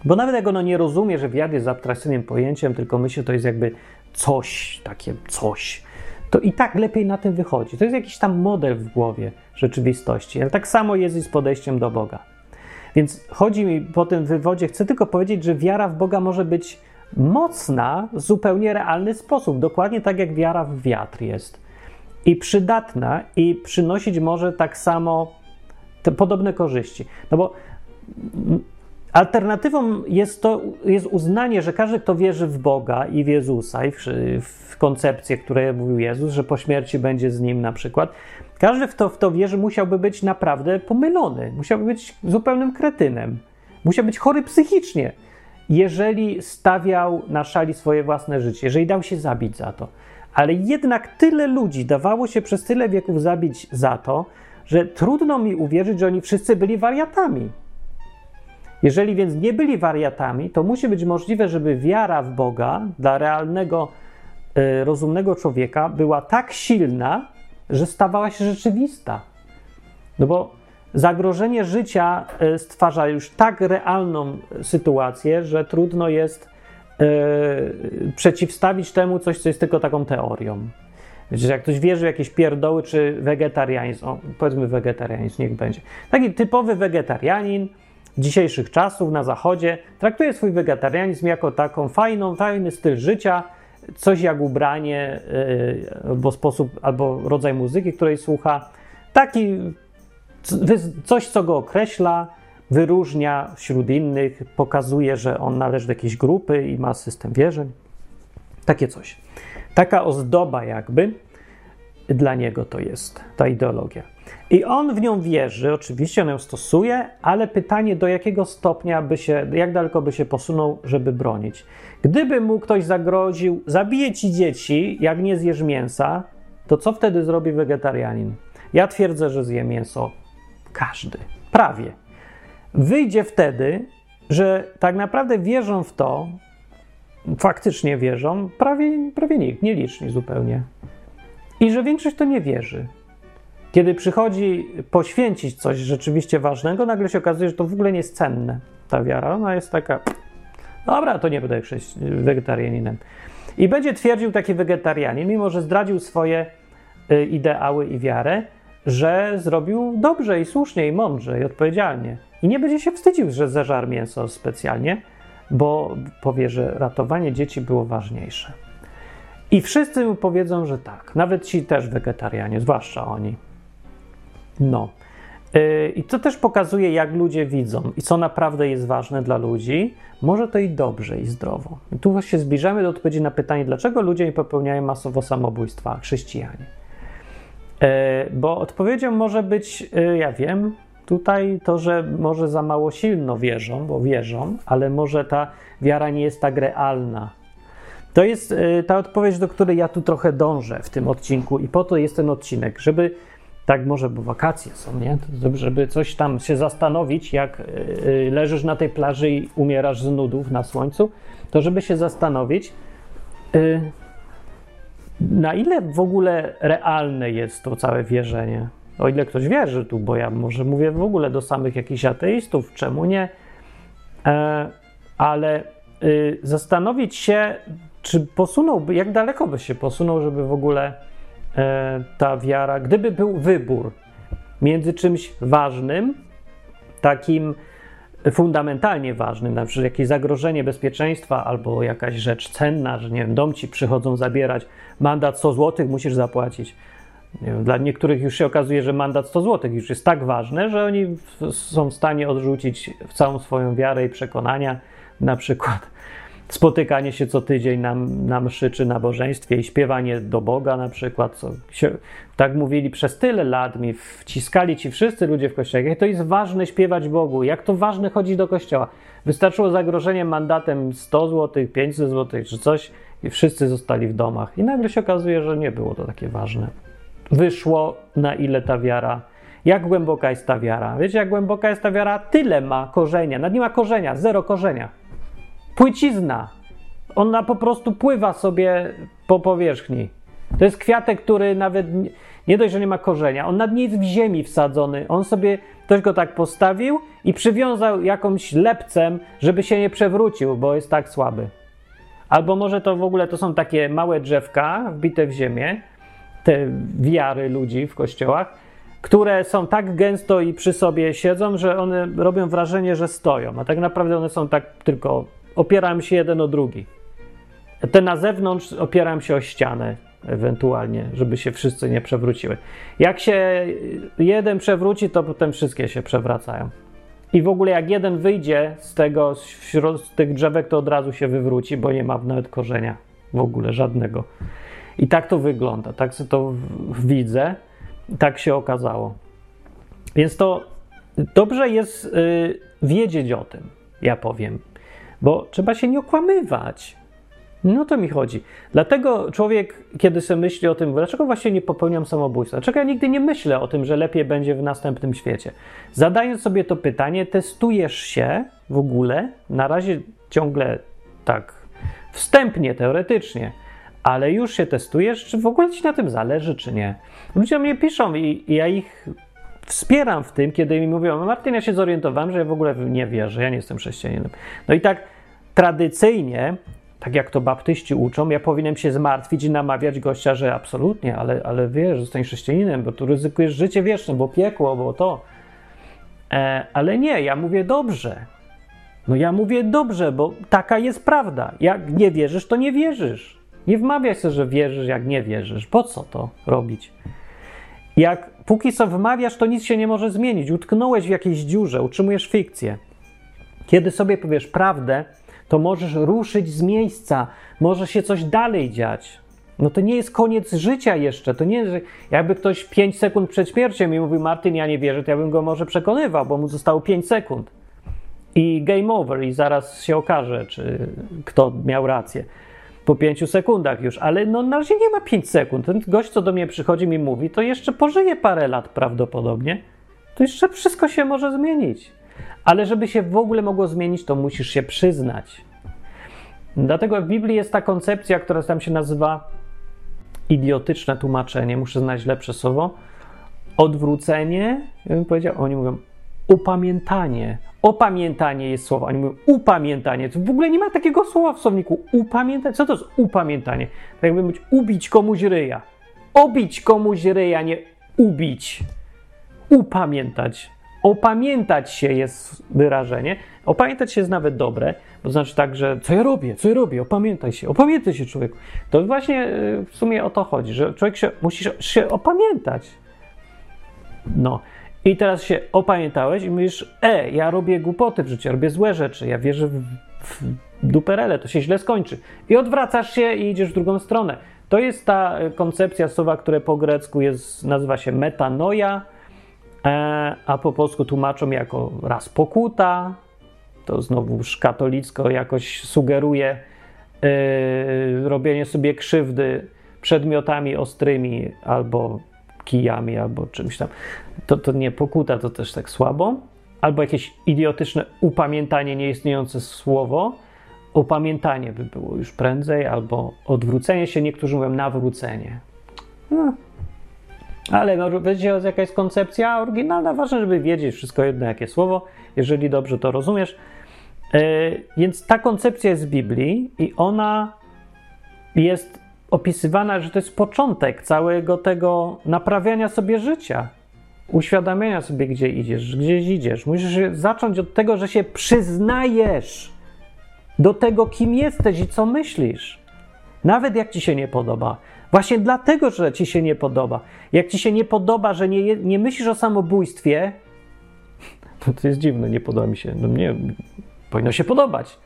Bo nawet jak ono nie rozumie, że wiatr jest abstrakcyjnym pojęciem, tylko myśli, że to jest jakby coś, takie coś, to i tak lepiej na tym wychodzi. To jest jakiś tam model w głowie rzeczywistości. Ale tak samo jest i z podejściem do Boga. Więc chodzi mi po tym wywodzie, chcę tylko powiedzieć, że wiara w Boga może być mocna w zupełnie realny sposób, dokładnie tak jak wiara w wiatr jest. I przydatna, i przynosić może tak samo te podobne korzyści. No bo alternatywą jest to jest uznanie, że każdy, kto wierzy w Boga i w Jezusa, i w, w koncepcje, które mówił Jezus, że po śmierci będzie z nim na przykład, każdy, kto w to wierzy, musiałby być naprawdę pomylony, musiałby być zupełnym kretynem, musiał być chory psychicznie, jeżeli stawiał na szali swoje własne życie, jeżeli dał się zabić za to. Ale jednak tyle ludzi dawało się przez tyle wieków zabić za to, że trudno mi uwierzyć, że oni wszyscy byli wariatami. Jeżeli więc nie byli wariatami, to musi być możliwe, żeby wiara w Boga dla realnego, y, rozumnego człowieka była tak silna, że stawała się rzeczywista. No bo zagrożenie życia y, stwarza już tak realną sytuację, że trudno jest y, przeciwstawić temu coś, co jest tylko taką teorią. Wiecie, jak ktoś wierzy w jakieś pierdoły czy wegetarianizm, o, powiedzmy wegetarianizm, niech będzie. Taki typowy wegetarianin dzisiejszych czasów na zachodzie traktuje swój wegetarianizm jako taką fajną, fajny styl życia, coś jak ubranie yy, albo sposób, albo rodzaj muzyki, której słucha. Taki coś, co go określa, wyróżnia wśród innych, pokazuje, że on należy do jakiejś grupy i ma system wierzeń. Takie coś. Taka ozdoba, jakby dla niego to jest ta ideologia. I on w nią wierzy, oczywiście on ją stosuje, ale pytanie, do jakiego stopnia by się, jak daleko by się posunął, żeby bronić. Gdyby mu ktoś zagroził, zabije ci dzieci, jak nie zjesz mięsa, to co wtedy zrobi wegetarianin? Ja twierdzę, że zje mięso każdy, prawie. Wyjdzie wtedy, że tak naprawdę wierzą w to, faktycznie wierzą, prawie, prawie nikt, nieliczni zupełnie. I że większość to nie wierzy. Kiedy przychodzi poświęcić coś rzeczywiście ważnego, nagle się okazuje, że to w ogóle nie jest cenne, ta wiara. Ona jest taka, dobra, to nie będę wegetarianinem. I będzie twierdził taki wegetarianin, mimo że zdradził swoje y, ideały i wiarę, że zrobił dobrze i słusznie i mądrze i odpowiedzialnie. I nie będzie się wstydził, że zeżar mięso specjalnie, bo powie, że ratowanie dzieci było ważniejsze. I wszyscy mu powiedzą, że tak. Nawet ci też wegetarianie, zwłaszcza oni. No. Y, I to też pokazuje, jak ludzie widzą i co naprawdę jest ważne dla ludzi. Może to i dobrze, i zdrowo. I tu właśnie zbliżamy do odpowiedzi na pytanie, dlaczego ludzie popełniają masowo samobójstwa, chrześcijanie. Y, bo odpowiedzią może być, y, ja wiem, tutaj to, że może za mało silno wierzą, bo wierzą, ale może ta wiara nie jest tak realna. To jest ta odpowiedź, do której ja tu trochę dążę w tym odcinku, i po to jest ten odcinek, żeby tak może, bo wakacje są, nie? Żeby coś tam się zastanowić, jak leżysz na tej plaży i umierasz z nudów na słońcu, to żeby się zastanowić, na ile w ogóle realne jest to całe wierzenie. O ile ktoś wierzy tu, bo ja może mówię w ogóle do samych jakichś ateistów, czemu nie? E, ale zastanowić się, czy posunąłby, jak daleko by się posunął, żeby w ogóle E, ta wiara, gdyby był wybór między czymś ważnym, takim fundamentalnie ważnym, na przykład jakieś zagrożenie bezpieczeństwa albo jakaś rzecz cenna, że nie wiem, dom ci przychodzą zabierać, mandat 100 zł musisz zapłacić. Wiem, dla niektórych już się okazuje, że mandat 100 zł już jest tak ważny, że oni są w stanie odrzucić całą swoją wiarę i przekonania na przykład spotykanie się co tydzień na, na mszy czy nabożeństwie i śpiewanie do Boga na przykład, co się, tak mówili przez tyle lat, mi wciskali ci wszyscy ludzie w kościele, jak to jest ważne śpiewać Bogu, jak to ważne chodzić do kościoła. Wystarczyło zagrożenie mandatem 100 zł, 500 zł czy coś i wszyscy zostali w domach. I nagle się okazuje, że nie było to takie ważne. Wyszło na ile ta wiara, jak głęboka jest ta wiara. Wiecie, jak głęboka jest ta wiara? Tyle ma korzenia, nad nie ma korzenia, zero korzenia płycizna. Ona po prostu pływa sobie po powierzchni. To jest kwiatek, który nawet nie dość, że nie ma korzenia, on nad jest w ziemi wsadzony. On sobie ktoś go tak postawił i przywiązał jakąś lepcem, żeby się nie przewrócił, bo jest tak słaby. Albo może to w ogóle to są takie małe drzewka wbite w ziemię, te wiary ludzi w kościołach, które są tak gęsto i przy sobie siedzą, że one robią wrażenie, że stoją, a tak naprawdę one są tak tylko opieram się jeden o drugi. Te na zewnątrz opieram się o ścianę, ewentualnie, żeby się wszyscy nie przewróciły. Jak się jeden przewróci, to potem wszystkie się przewracają. I w ogóle jak jeden wyjdzie z tego, z tych drzewek, to od razu się wywróci, bo nie ma nawet korzenia w ogóle żadnego. I tak to wygląda, tak sobie to widzę, tak się okazało. Więc to dobrze jest y, wiedzieć o tym, ja powiem bo trzeba się nie okłamywać. No to mi chodzi. Dlatego człowiek, kiedy sobie myśli o tym, dlaczego właśnie nie popełniam samobójstwa, dlaczego ja nigdy nie myślę o tym, że lepiej będzie w następnym świecie. Zadając sobie to pytanie, testujesz się w ogóle, na razie ciągle tak wstępnie, teoretycznie, ale już się testujesz, czy w ogóle ci na tym zależy, czy nie. Ludzie mnie piszą i, i ja ich wspieram w tym, kiedy mi mówią, Martin, ja się zorientowałem, że ja w ogóle nie wierzę, ja nie jestem chrześcijaninem. No i tak tradycyjnie, tak jak to baptyści uczą, ja powinienem się zmartwić i namawiać gościa, że absolutnie, ale, ale wiesz, zostań chrześcijaninem, bo tu ryzykujesz życie wieczne, bo piekło, bo to. E, ale nie, ja mówię dobrze. No ja mówię dobrze, bo taka jest prawda. Jak nie wierzysz, to nie wierzysz. Nie wmawiaj sobie, że wierzysz, jak nie wierzysz. Po co to robić? Jak póki co wmawiasz, to nic się nie może zmienić. Utknąłeś w jakiejś dziurze, utrzymujesz fikcję. Kiedy sobie powiesz prawdę, to możesz ruszyć z miejsca, może się coś dalej dziać. No to nie jest koniec życia jeszcze. To nie jest, jakby ktoś 5 sekund przed śmiercią mi mówił, Martin, ja nie wierzę, to ja bym go może przekonywał, bo mu zostało 5 sekund. I game over, i zaraz się okaże, czy kto miał rację po pięciu sekundach już, ale no na razie nie ma 5 sekund. Ten gość, co do mnie przychodzi, mi mówi, to jeszcze pożyje parę lat prawdopodobnie. To jeszcze wszystko się może zmienić. Ale żeby się w ogóle mogło zmienić, to musisz się przyznać. Dlatego w Biblii jest ta koncepcja, która tam się nazywa idiotyczne tłumaczenie, muszę znaleźć lepsze słowo, odwrócenie, ja bym powiedział, oni mówią upamiętanie. Opamiętanie jest słowo. Oni mówią upamiętanie. W ogóle nie ma takiego słowa w słowniku. Upamiętanie. Co to jest upamiętanie? Tak jakby mówić ubić komuś ryja. Obić komuś ryja, nie ubić. Upamiętać. Opamiętać się jest wyrażenie. Opamiętać się jest nawet dobre, to znaczy tak, że co ja robię, co ja robię, opamiętaj się, opamiętaj się człowieku. To właśnie y, w sumie o to chodzi, że człowiek się musi się opamiętać. No. I teraz się opamiętałeś i mówisz, e, ja robię głupoty w życiu, robię złe rzeczy, ja wierzę w, w duperele, to się źle skończy. I odwracasz się i idziesz w drugą stronę. To jest ta e, koncepcja słowa, które po grecku jest, nazywa się metanoia, e, a po polsku tłumaczą jako raz pokuta. To znowuż katolicko jakoś sugeruje e, robienie sobie krzywdy przedmiotami ostrymi albo kijami albo czymś tam, to, to nie pokuta, to też tak słabo. Albo jakieś idiotyczne upamiętanie, nieistniejące słowo. Upamiętanie by było już prędzej, albo odwrócenie się, niektórzy mówią nawrócenie. No. Ale może wiecie, jaka jest koncepcja oryginalna? Ważne, żeby wiedzieć wszystko jedno, jakie słowo, jeżeli dobrze to rozumiesz. Yy, więc ta koncepcja jest z Biblii i ona jest opisywana, że to jest początek całego tego naprawiania sobie życia, uświadamiania sobie, gdzie idziesz, gdzieś idziesz. Musisz zacząć od tego, że się przyznajesz do tego, kim jesteś i co myślisz. Nawet jak ci się nie podoba. Właśnie dlatego, że ci się nie podoba. Jak ci się nie podoba, że nie, nie myślisz o samobójstwie, to, to jest dziwne, nie podoba mi się. No mnie powinno się podobać.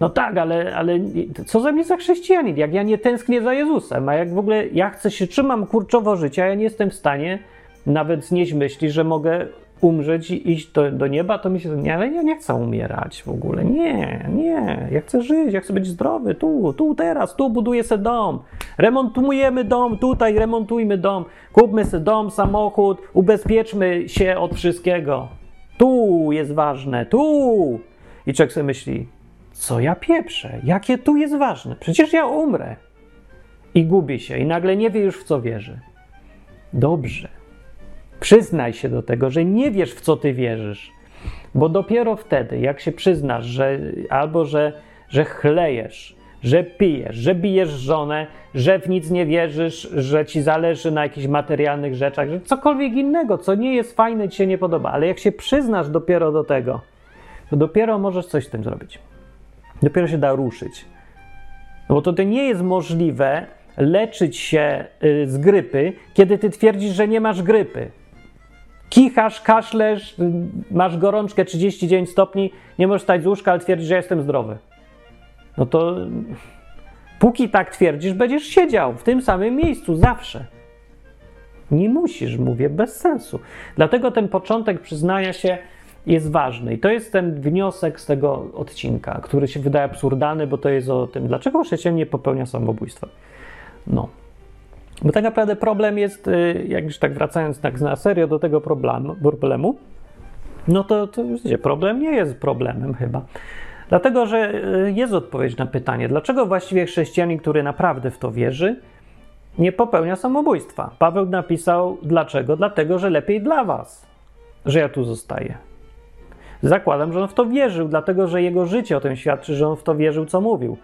No tak, ale, ale co ze mnie za chrześcijanin? Jak ja nie tęsknię za Jezusem, a jak w ogóle ja chcę się, trzymam kurczowo życia, ja nie jestem w stanie nawet znieść myśli, że mogę umrzeć i iść do, do nieba, to mi się, nie, ale ja nie chcę umierać w ogóle. Nie, nie, ja chcę żyć, ja chcę być zdrowy, tu, tu, teraz, tu buduję sobie dom, remontujemy dom, tutaj remontujmy dom, kupmy sobie dom, samochód, ubezpieczmy się od wszystkiego. Tu jest ważne, tu. I człowiek sobie myśli, co ja pieprzę? Jakie tu jest ważne? Przecież ja umrę. I gubi się, i nagle nie wie już w co wierzy. Dobrze. Przyznaj się do tego, że nie wiesz w co ty wierzysz. Bo dopiero wtedy, jak się przyznasz, że albo że, że chlejesz, że pijesz, że bijesz żonę, że w nic nie wierzysz, że ci zależy na jakichś materialnych rzeczach, że cokolwiek innego, co nie jest fajne, ci się nie podoba, ale jak się przyznasz dopiero do tego, to dopiero możesz coś z tym zrobić. Dopiero się da ruszyć. No bo to, to nie jest możliwe leczyć się y, z grypy, kiedy ty twierdzisz, że nie masz grypy. Kichasz, kaszlesz, y, masz gorączkę 39 stopni, nie możesz stać z łóżka, ale twierdzisz, że jestem zdrowy. No to póki tak twierdzisz, będziesz siedział w tym samym miejscu zawsze. Nie musisz, mówię, bez sensu. Dlatego ten początek przyznania się jest ważny. I to jest ten wniosek z tego odcinka, który się wydaje absurdalny, bo to jest o tym, dlaczego chrześcijan nie popełnia samobójstwa. No. Bo tak naprawdę problem jest, y, jak już tak wracając tak na serio do tego problemu, problemu no to, to wiecie, problem nie jest problemem chyba. Dlatego, że y, jest odpowiedź na pytanie, dlaczego właściwie chrześcijanin, który naprawdę w to wierzy, nie popełnia samobójstwa. Paweł napisał dlaczego? Dlatego, że lepiej dla was, że ja tu zostaję. Zakładam, że on w to wierzył, dlatego że jego życie o tym świadczy, że on w to wierzył, co mówił.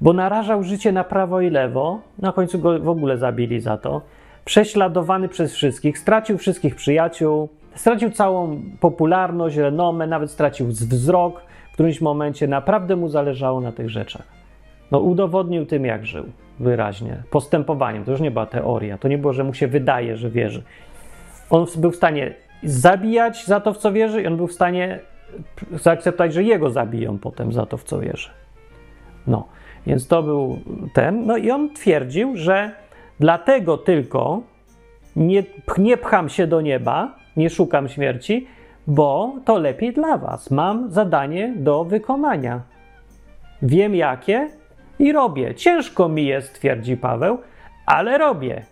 Bo narażał życie na prawo i lewo, na końcu go w ogóle zabili za to. Prześladowany przez wszystkich, stracił wszystkich przyjaciół, stracił całą popularność, renomę, nawet stracił wzrok. W którymś momencie naprawdę mu zależało na tych rzeczach. No, udowodnił tym, jak żył wyraźnie, postępowaniem. To już nie była teoria, to nie było, że mu się wydaje, że wierzy. On był w stanie zabijać za to, w co wierzy, i on był w stanie zaakceptować, że jego zabiją potem za to, w co wierzy. No, więc to był ten. No i on twierdził, że dlatego tylko nie, nie pcham się do nieba, nie szukam śmierci, bo to lepiej dla was. Mam zadanie do wykonania. Wiem jakie i robię. Ciężko mi jest, twierdzi Paweł, ale robię.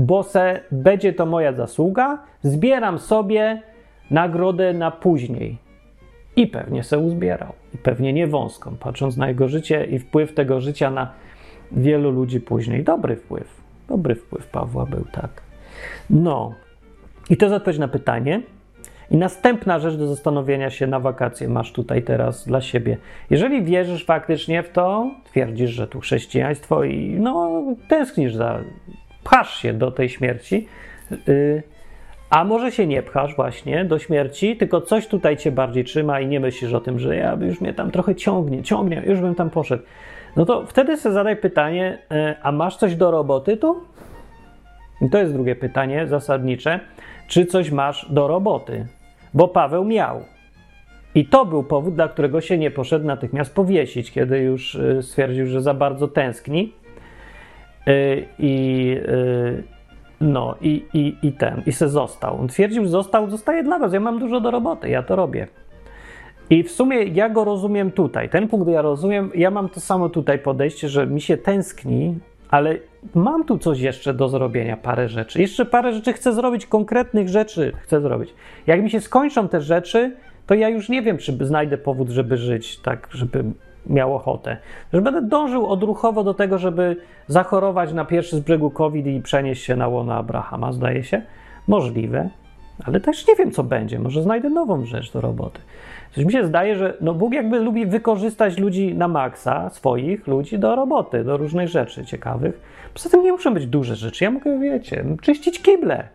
Bo se będzie to moja zasługa, zbieram sobie nagrodę na później. I pewnie se uzbierał. I pewnie nie wąską, patrząc na jego życie i wpływ tego życia na wielu ludzi później. Dobry wpływ. Dobry wpływ Pawła był, tak. No. I to jest odpowiedź na pytanie. I następna rzecz do zastanowienia się na wakacje masz tutaj teraz dla siebie. Jeżeli wierzysz faktycznie w to, twierdzisz, że tu chrześcijaństwo i no tęsknisz za, pchasz się do tej śmierci, yy, a może się nie pchasz właśnie do śmierci, tylko coś tutaj cię bardziej trzyma i nie myślisz o tym, że ja już mnie tam trochę ciągnie, ciągnie, już bym tam poszedł. No to wtedy sobie zadaj pytanie, yy, a masz coś do roboty tu? I to jest drugie pytanie zasadnicze. Czy coś masz do roboty? bo Paweł miał. I to był powód, dla którego się nie poszedł natychmiast powiesić, kiedy już y, stwierdził, że za bardzo tęskni. Y, I y, no, i, i, i ten, i se został. On twierdził, został, zostaje dla was, ja mam dużo do roboty, ja to robię. I w sumie ja go rozumiem tutaj. Ten punkt ja rozumiem, ja mam to samo tutaj podejście, że mi się tęskni, ale mam tu coś jeszcze do zrobienia, parę rzeczy. Jeszcze parę rzeczy chcę zrobić, konkretnych rzeczy chcę zrobić. Jak mi się skończą te rzeczy, to ja już nie wiem, czy znajdę powód, żeby żyć tak, żeby miał ochotę. Że będę dążył odruchowo do tego, żeby zachorować na pierwszy z brzegu COVID i przenieść się na łono Abrahama, zdaje się. Możliwe, ale też nie wiem, co będzie. Może znajdę nową rzecz do roboty. Coś mi się zdaje, że no Bóg jakby lubi wykorzystać ludzi na maksa, swoich ludzi do roboty, do różnych rzeczy ciekawych. Poza tym nie muszą być duże rzeczy. Ja mogę, wiecie, czyścić kible.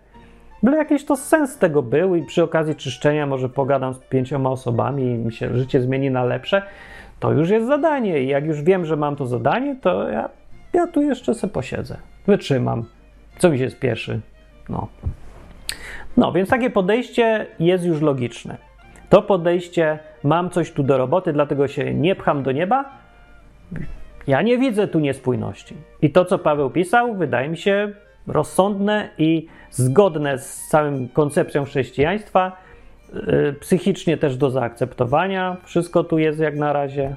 Byle jakiś to sens tego był i przy okazji czyszczenia może pogadam z pięcioma osobami i mi się życie zmieni na lepsze. To już jest zadanie i jak już wiem, że mam to zadanie, to ja, ja tu jeszcze sobie posiedzę. Wytrzymam. Co mi się spieszy? No. No, więc takie podejście jest już logiczne. To podejście, mam coś tu do roboty, dlatego się nie pcham do nieba, ja nie widzę tu niespójności. I to, co Paweł pisał, wydaje mi się rozsądne i zgodne z całą koncepcją chrześcijaństwa, psychicznie też do zaakceptowania. Wszystko tu jest jak na razie.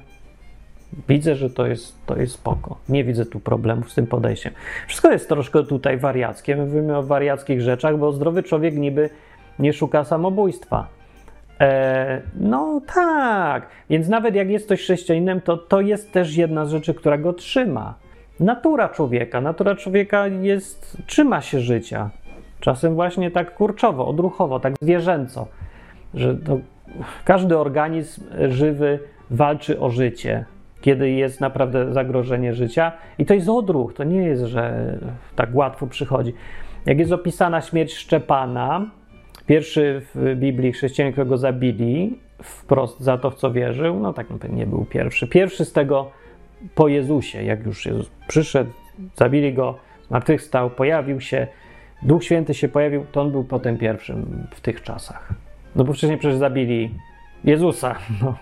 Widzę, że to jest, to jest spoko. Nie widzę tu problemów z tym podejściem. Wszystko jest troszkę tutaj wariackie. My mówimy o wariackich rzeczach, bo zdrowy człowiek niby nie szuka samobójstwa. E, no tak, więc nawet jak jest ktoś chrześcijaninem, to to jest też jedna z rzeczy, która go trzyma. Natura człowieka. Natura człowieka jest, trzyma się życia. Czasem właśnie tak kurczowo, odruchowo, tak zwierzęco, że to, każdy organizm żywy walczy o życie, kiedy jest naprawdę zagrożenie życia. I to jest odruch, to nie jest, że tak łatwo przychodzi. Jak jest opisana śmierć Szczepana, Pierwszy w Biblii chrześcijanin, którego zabili wprost za to, w co wierzył, no tak nie był pierwszy. Pierwszy z tego po Jezusie, jak już Jezus przyszedł, zabili go, zmartwychwstał, pojawił się, Duch Święty się pojawił, to on był potem pierwszym w tych czasach. No bo wcześniej przecież zabili Jezusa, no.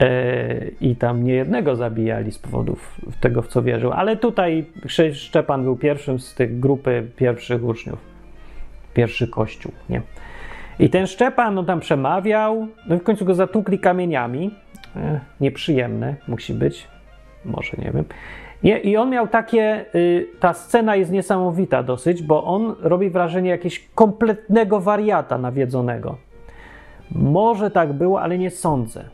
E, I tam nie jednego zabijali z powodów tego, w co wierzył. Ale tutaj Szczepan był pierwszym z tych grupy pierwszych uczniów pierwszy kościół, nie? I ten Szczepan, no tam przemawiał, no i w końcu go zatukli kamieniami. E, nieprzyjemne musi być, może nie wiem. Nie, I on miał takie, y, ta scena jest niesamowita dosyć, bo on robi wrażenie jakiegoś kompletnego wariata nawiedzonego. Może tak było, ale nie sądzę.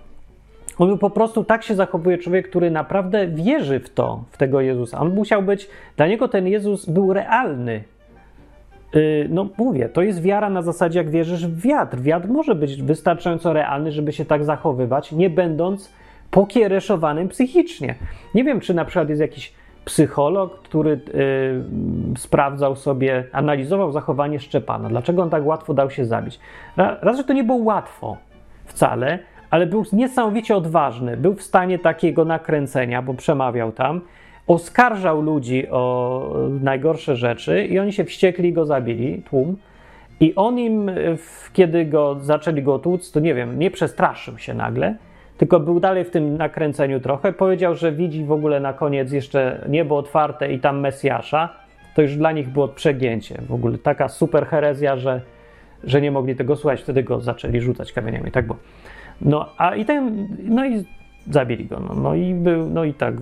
On był po prostu tak się zachowuje człowiek, który naprawdę wierzy w to, w tego Jezusa. On musiał być, dla niego ten Jezus był realny, Y, no mówię, to jest wiara na zasadzie, jak wierzysz w wiatr. Wiatr może być wystarczająco realny, żeby się tak zachowywać, nie będąc pokiereszowanym psychicznie. Nie wiem, czy na przykład jest jakiś psycholog, który y, sprawdzał sobie, analizował zachowanie Szczepana. Dlaczego on tak łatwo dał się zabić? Raz, że to nie było łatwo wcale, ale był niesamowicie odważny. Był w stanie takiego nakręcenia, bo przemawiał tam oskarżał ludzi o najgorsze rzeczy i oni się wściekli i go zabili, tłum. I on im, kiedy go zaczęli go tłuc, to nie wiem, nie przestraszył się nagle, tylko był dalej w tym nakręceniu trochę. Powiedział, że widzi w ogóle na koniec jeszcze niebo otwarte i tam Mesjasza. To już dla nich było przegięcie. W ogóle taka super herezja, że, że nie mogli tego słuchać. Wtedy go zaczęli rzucać kamieniami. Tak było. No, a i ten, no i zabili go. No, no i był, no i tak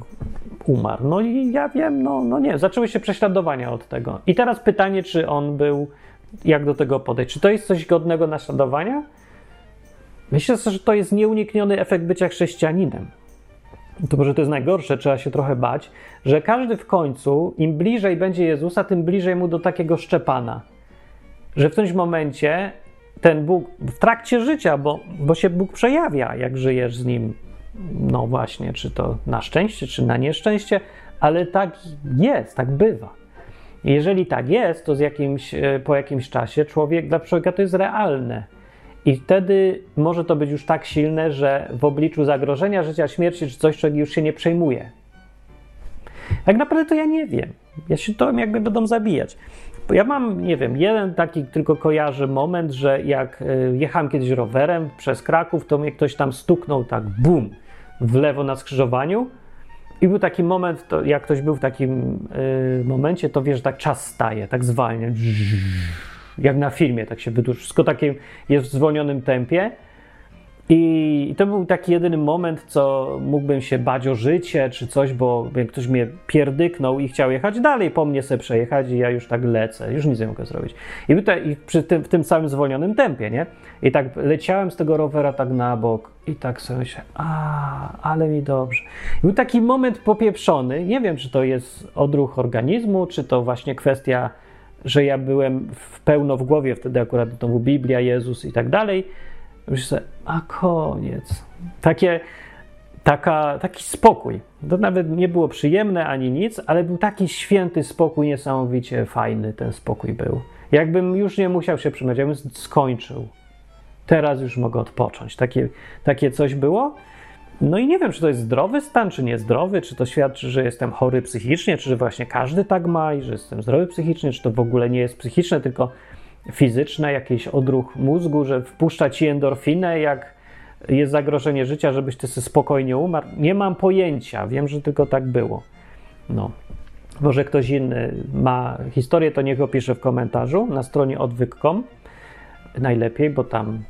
umarł. No i ja wiem, no, no nie, zaczęły się prześladowania od tego. I teraz pytanie, czy on był, jak do tego podejść? Czy to jest coś godnego naśladowania? Myślę, że to jest nieunikniony efekt bycia chrześcijaninem. To może to jest najgorsze, trzeba się trochę bać, że każdy w końcu, im bliżej będzie Jezusa, tym bliżej mu do takiego szczepana. Że w którymś momencie ten Bóg, w trakcie życia, bo, bo się Bóg przejawia, jak żyjesz z Nim, no właśnie, czy to na szczęście, czy na nieszczęście, ale tak jest, tak bywa. Jeżeli tak jest, to z jakimś, e, po jakimś czasie człowiek dla człowieka to jest realne. I wtedy może to być już tak silne, że w obliczu zagrożenia życia, śmierci czy coś, człowiek już się nie przejmuje. Tak naprawdę to ja nie wiem. Ja się to jakby będą zabijać. Bo ja mam, nie wiem, jeden taki tylko kojarzy moment, że jak e, jechałem kiedyś rowerem przez Kraków, to mnie ktoś tam stuknął tak bum w lewo na skrzyżowaniu. I był taki moment, to jak ktoś był w takim y, momencie, to wiesz, tak czas staje, tak zwalnia. Jak na filmie, tak się wydłuży. Wszystko takie jest w zwolnionym tempie. I to był taki jedyny moment, co mógłbym się bać o życie czy coś, bo ktoś mnie pierdyknął i chciał jechać dalej, po mnie sobie przejechać i ja już tak lecę, już nic nie mogę zrobić. I, tutaj, i przy tym, w tym samym zwolnionym tempie, nie? I tak leciałem z tego rowera tak na bok i tak sobie myślę, a, ale mi dobrze. I był taki moment popieprzony, nie wiem, czy to jest odruch organizmu, czy to właśnie kwestia, że ja byłem w pełno w głowie wtedy akurat był Biblia, Jezus i tak dalej, Myślę a koniec. Takie, taka, taki spokój. To nawet nie było przyjemne ani nic, ale był taki święty spokój, niesamowicie fajny ten spokój był. Jakbym już nie musiał się przymać, jakbym skończył. Teraz już mogę odpocząć. Takie, takie coś było. No i nie wiem, czy to jest zdrowy stan, czy niezdrowy, czy to świadczy, że jestem chory psychicznie, czy że właśnie każdy tak ma i że jestem zdrowy psychicznie, czy to w ogóle nie jest psychiczne, tylko fizyczne, jakiś odruch mózgu, że wpuszcza ci endorfinę, jak jest zagrożenie życia, żebyś ty sobie spokojnie umarł. Nie mam pojęcia, wiem, że tylko tak było. No. Może ktoś inny ma historię, to niech opisze w komentarzu na stronie odwyk.com. Najlepiej, bo tam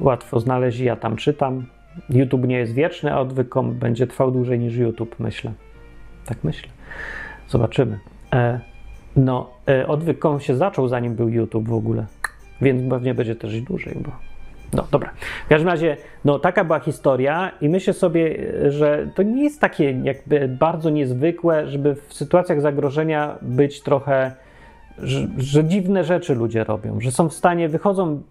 łatwo znaleźć ja tam czytam. YouTube nie jest wieczny, a odwyk.com będzie trwał dłużej niż YouTube, myślę. Tak myślę. Zobaczymy. E, no, e, odwyk.com się zaczął zanim był YouTube w ogóle, więc pewnie będzie też dłużej, bo no dobra. W każdym razie, no taka była historia i myślę sobie, że to nie jest takie jakby bardzo niezwykłe, żeby w sytuacjach zagrożenia być trochę, że, że dziwne rzeczy ludzie robią, że są w stanie, wychodzą,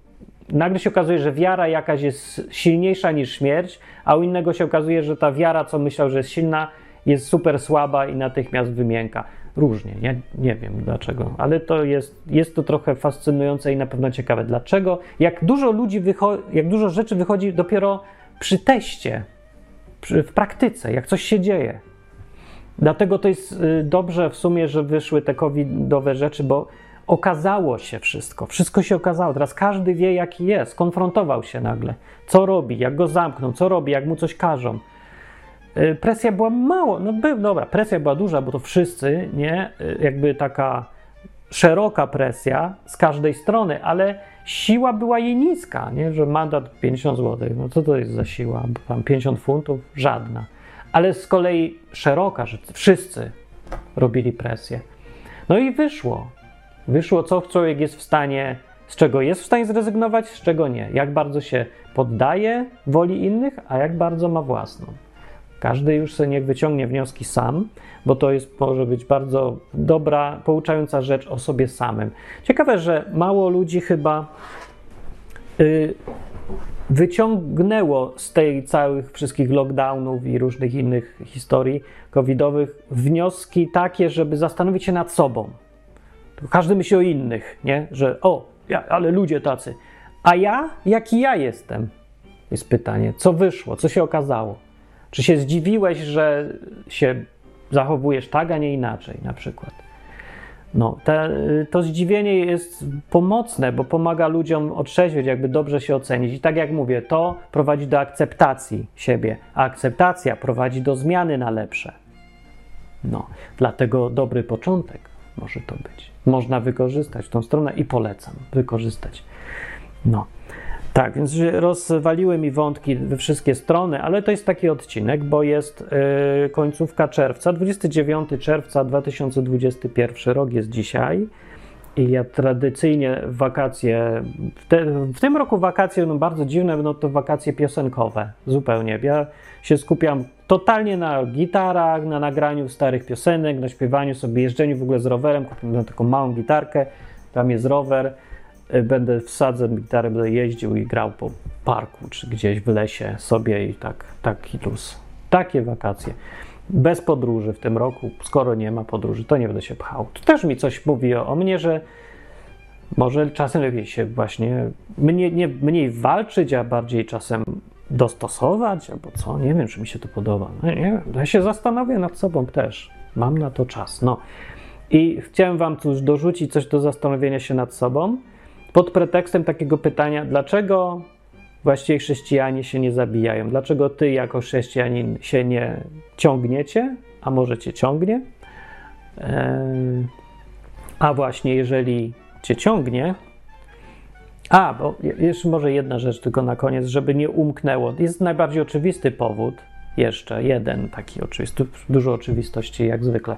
nagle się okazuje, że wiara jakaś jest silniejsza niż śmierć, a u innego się okazuje, że ta wiara, co myślał, że jest silna, jest super słaba i natychmiast wymięka różnie. Ja nie wiem dlaczego, ale to jest, jest to trochę fascynujące i na pewno ciekawe. Dlaczego? Jak dużo ludzi wychodzi, jak dużo rzeczy wychodzi dopiero przy teście, przy, w praktyce, jak coś się dzieje. Dlatego to jest y, dobrze w sumie, że wyszły te covidowe rzeczy, bo okazało się wszystko. Wszystko się okazało. Teraz każdy wie, jaki jest. Konfrontował się nagle. Co robi, jak go zamkną, co robi, jak mu coś każą. Y, presja była mało, no by, dobra, presja była duża, bo to wszyscy, nie, y, jakby taka szeroka presja z każdej strony, ale siła była jej niska, nie, że mandat 50 zł, no co to jest za siła, tam 50 funtów, żadna, ale z kolei szeroka, że wszyscy robili presję. No i wyszło, wyszło co człowiek jest w stanie, z czego jest w stanie zrezygnować, z czego nie, jak bardzo się poddaje woli innych, a jak bardzo ma własną. Każdy już sobie niech wyciągnie wnioski sam, bo to jest, może być bardzo dobra, pouczająca rzecz o sobie samym. Ciekawe, że mało ludzi chyba y, wyciągnęło z tej całych wszystkich lockdownów i różnych innych historii covidowych wnioski takie, żeby zastanowić się nad sobą. Każdy myśli o innych, nie? Że o, ja, ale ludzie tacy. A ja? Jaki ja jestem? Jest pytanie. Co wyszło? Co się okazało? Czy się zdziwiłeś, że się zachowujesz tak, a nie inaczej, na przykład? No, te, to zdziwienie jest pomocne, bo pomaga ludziom otrzeźwieć, jakby dobrze się ocenić. I tak jak mówię, to prowadzi do akceptacji siebie, a akceptacja prowadzi do zmiany na lepsze. No, dlatego dobry początek może to być. Można wykorzystać tą stronę i polecam wykorzystać. No. Tak, więc rozwaliły mi wątki we wszystkie strony, ale to jest taki odcinek, bo jest yy, końcówka czerwca, 29 czerwca 2021 rok jest dzisiaj. I ja tradycyjnie wakacje, w, te, w tym roku wakacje no bardzo dziwne, no to wakacje piosenkowe, zupełnie. Ja się skupiam totalnie na gitarach, na nagraniu starych piosenek, na śpiewaniu sobie, jeżdżeniu w ogóle z rowerem, kupiłem taką małą gitarkę, tam jest rower, Y, będę wsadzę gitarę, będę jeździł i grał po parku czy gdzieś w lesie sobie i tak, taki luz. Takie wakacje. Bez podróży w tym roku, skoro nie ma podróży, to nie będę się pchał. To też mi coś mówi o, o mnie, że może czasem lepiej się właśnie mniej, nie, mniej walczyć, a bardziej czasem dostosować, albo co, nie wiem, czy mi się to podoba. No, nie wiem, ja się zastanowię nad sobą też. Mam na to czas. No. I chciałem Wam tu dorzucić coś do zastanowienia się nad sobą pod pretekstem takiego pytania, dlaczego właściwie chrześcijanie się nie zabijają? Dlaczego ty jako chrześcijanin się nie ciągniecie, a może cię ciągnie? A właśnie, jeżeli cię ciągnie, a, bo jeszcze może jedna rzecz tylko na koniec, żeby nie umknęło. Jest najbardziej oczywisty powód, jeszcze jeden taki oczywisty, dużo oczywistości jak zwykle.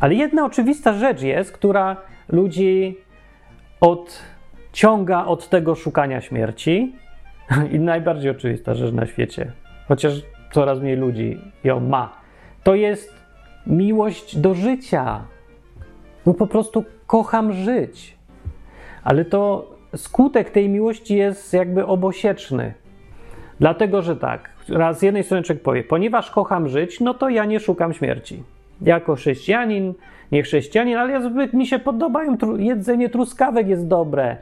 Ale jedna oczywista rzecz jest, która ludzi od ciąga od tego szukania śmierci. I najbardziej oczywista rzecz na świecie, chociaż coraz mniej ludzi ją ma, to jest miłość do życia. No po prostu kocham żyć. Ale to skutek tej miłości jest jakby obosieczny. Dlatego, że tak, raz z jednej strony człowiek powie, ponieważ kocham żyć, no to ja nie szukam śmierci. Jako chrześcijanin, nie chrześcijanin, ale ja zbyt mi się podobają, jedzenie truskawek jest dobre,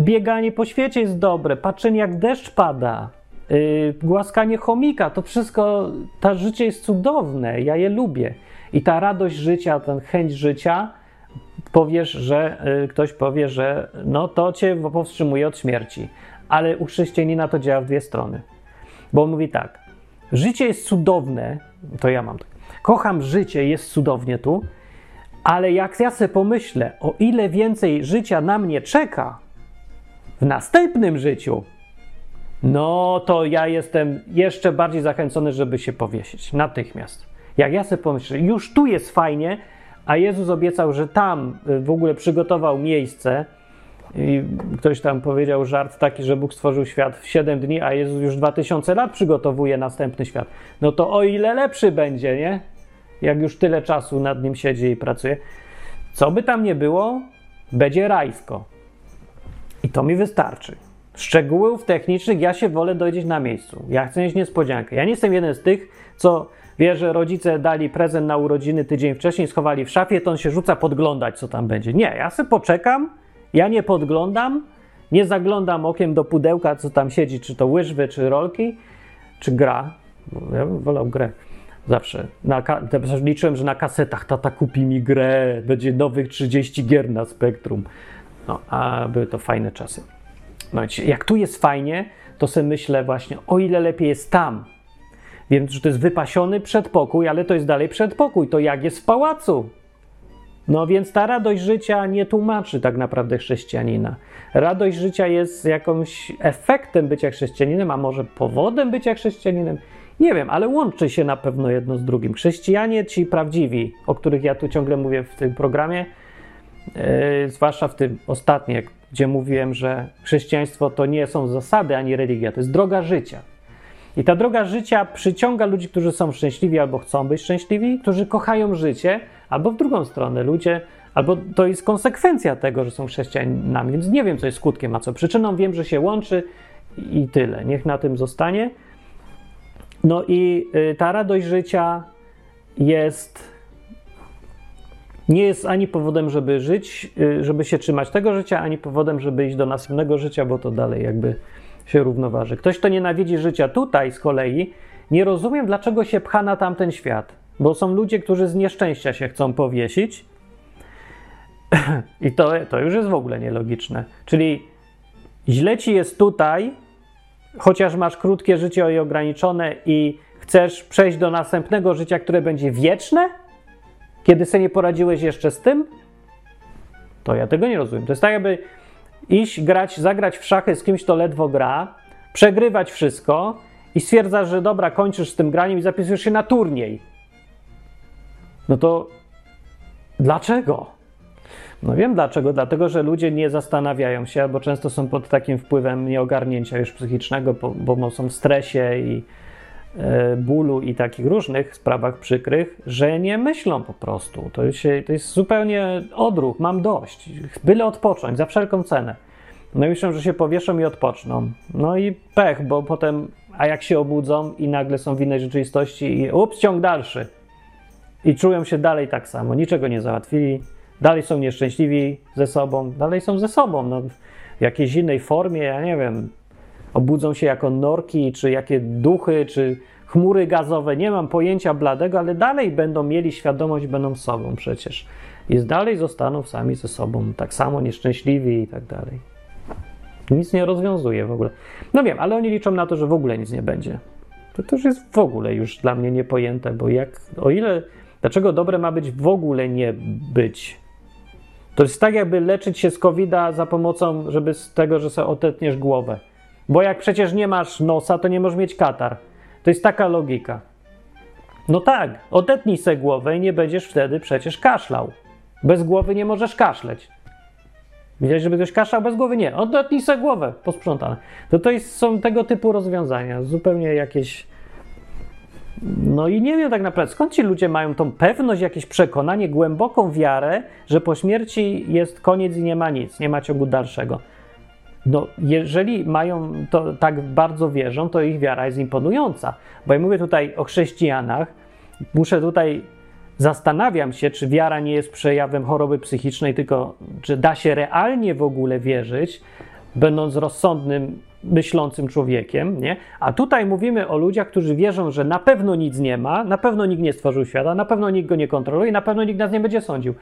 bieganie po świecie jest dobre, patrzenie jak deszcz pada, yy, głaskanie chomika, to wszystko, to życie jest cudowne, ja je lubię. I ta radość życia, ten chęć życia powiesz, że y, ktoś powie, że no to cię powstrzymuje od śmierci. Ale u chrześcijanina to działa w dwie strony. Bo on mówi tak: życie jest cudowne, to ja mam tak. Kocham życie, jest cudownie tu, ale jak ja sobie pomyślę, o ile więcej życia na mnie czeka w następnym życiu, no to ja jestem jeszcze bardziej zachęcony, żeby się powiesić natychmiast. Jak ja sobie pomyślę, już tu jest fajnie, a Jezus obiecał, że tam y, w ogóle przygotował miejsce. I ktoś tam powiedział żart taki, że Bóg stworzył świat w 7 dni, a Jezus już 2000 lat przygotowuje następny świat. No to o ile lepszy będzie, nie? Jak już tyle czasu nad nim siedzi i pracuje. Co by tam nie było, będzie rajsko. I to mi wystarczy. Szczegółów technicznych ja się wolę dowiedzieć na miejscu. Ja chcę mieć niespodziankę. Ja nie jestem jeden z tych, co wie, że rodzice dali prezent na urodziny tydzień wcześniej, schowali w szafie, to on się rzuca podglądać, co tam będzie. Nie, ja sobie poczekam, ja nie podglądam, nie zaglądam okiem do pudełka, co tam siedzi, czy to łyżwy, czy rolki, czy gra. Ja bym wolał grę. Zawsze. Na liczyłem, że na kasetach tata kupi mi grę, będzie nowych 30 gier na Spektrum. No, a były to fajne czasy. No, jak tu jest fajnie, to sobie myślę właśnie, o ile lepiej jest tam. Wiem, że to jest wypasiony przedpokój, ale to jest dalej przedpokój. To jak jest w pałacu? No więc ta radość życia nie tłumaczy tak naprawdę chrześcijanina. Radość życia jest jakimś efektem bycia chrześcijaninem, a może powodem bycia chrześcijaninem? Nie wiem, ale łączy się na pewno jedno z drugim. Chrześcijanie, ci prawdziwi, o których ja tu ciągle mówię w tym programie, yy, zwłaszcza w tym ostatnim, gdzie mówiłem, że chrześcijaństwo to nie są zasady ani religia, to jest droga życia. I ta droga życia przyciąga ludzi, którzy są szczęśliwi albo chcą być szczęśliwi, którzy kochają życie, albo w drugą stronę ludzie, albo to jest konsekwencja tego, że są chrześcijanami. Więc nie wiem, co jest skutkiem, a co przyczyną. Wiem, że się łączy i tyle. Niech na tym zostanie. No i y, ta radość życia jest nie jest ani powodem, żeby żyć, y, żeby się trzymać tego życia, ani powodem, żeby iść do następnego życia, bo to dalej jakby się równoważy. Ktoś, kto nienawidzi życia tutaj z kolei, nie rozumiem, dlaczego się pcha na tamten świat. Bo są ludzie, którzy z nieszczęścia się chcą powiesić. I to, to już jest w ogóle nielogiczne. Czyli źle ci jest tutaj, chociaż masz krótkie życie i ograniczone i chcesz przejść do następnego życia, które będzie wieczne? Kiedy sobie nie poradziłeś jeszcze z tym? To ja tego nie rozumiem. To jest tak, jakby iść grać, zagrać w szachy z kimś, kto ledwo gra, przegrywać wszystko i stwierdzasz, że dobra, kończysz z tym graniem i zapisujesz się na turniej. No to dlaczego? No wiem dlaczego. Dlatego, że ludzie nie zastanawiają się, albo często są pod takim wpływem nieogarnięcia już psychicznego, bo, bo są w stresie i bólu i takich różnych sprawach przykrych, że nie myślą po prostu. To, się, to jest zupełnie odruch, mam dość. Byle odpocząć za wszelką cenę. No i myślą, że się powieszą i odpoczną. No i pech, bo potem, a jak się obudzą i nagle są w innej rzeczywistości i ups, ciąg dalszy. I czują się dalej tak samo, niczego nie załatwili, dalej są nieszczęśliwi ze sobą, dalej są ze sobą, no, w jakiejś innej formie, ja nie wiem, obudzą się jako norki, czy jakie duchy, czy chmury gazowe, nie mam pojęcia bladego, ale dalej będą mieli świadomość, będą sobą przecież. I dalej zostaną sami ze sobą, tak samo nieszczęśliwi i tak dalej. Nic nie rozwiązuje w ogóle. No wiem, ale oni liczą na to, że w ogóle nic nie będzie. To też jest w ogóle już dla mnie niepojęte, bo jak, o ile, dlaczego dobre ma być w ogóle nie być? To jest tak, jakby leczyć się z covid za pomocą, żeby z tego, że sobie otetniesz głowę. Bo jak przecież nie masz nosa, to nie możesz mieć katar. To jest taka logika. No tak, odetnij sobie głowę i nie będziesz wtedy przecież kaszlał. Bez głowy nie możesz kaszleć. Widziałeś, żeby ktoś kaszlał bez głowy? Nie. Odetnij sobie głowę, posprzątane. To to jest, są tego typu rozwiązania. Zupełnie jakieś... No i nie wiem tak naprawdę, skąd ci ludzie mają tą pewność, jakieś przekonanie, głęboką wiarę, że po śmierci jest koniec i nie ma nic, nie ma ciągu dalszego. No, jeżeli mają to tak bardzo wierzą, to ich wiara jest imponująca. Bo ja mówię tutaj o chrześcijanach, muszę tutaj zastanawiam się, czy wiara nie jest przejawem choroby psychicznej, tylko czy da się realnie w ogóle wierzyć, będąc rozsądnym, myślącym człowiekiem, nie? A tutaj mówimy o ludziach, którzy wierzą, że na pewno nic nie ma, na pewno nikt nie stworzył świata, na pewno nikt go nie kontroluje, na pewno nikt nas nie będzie sądził.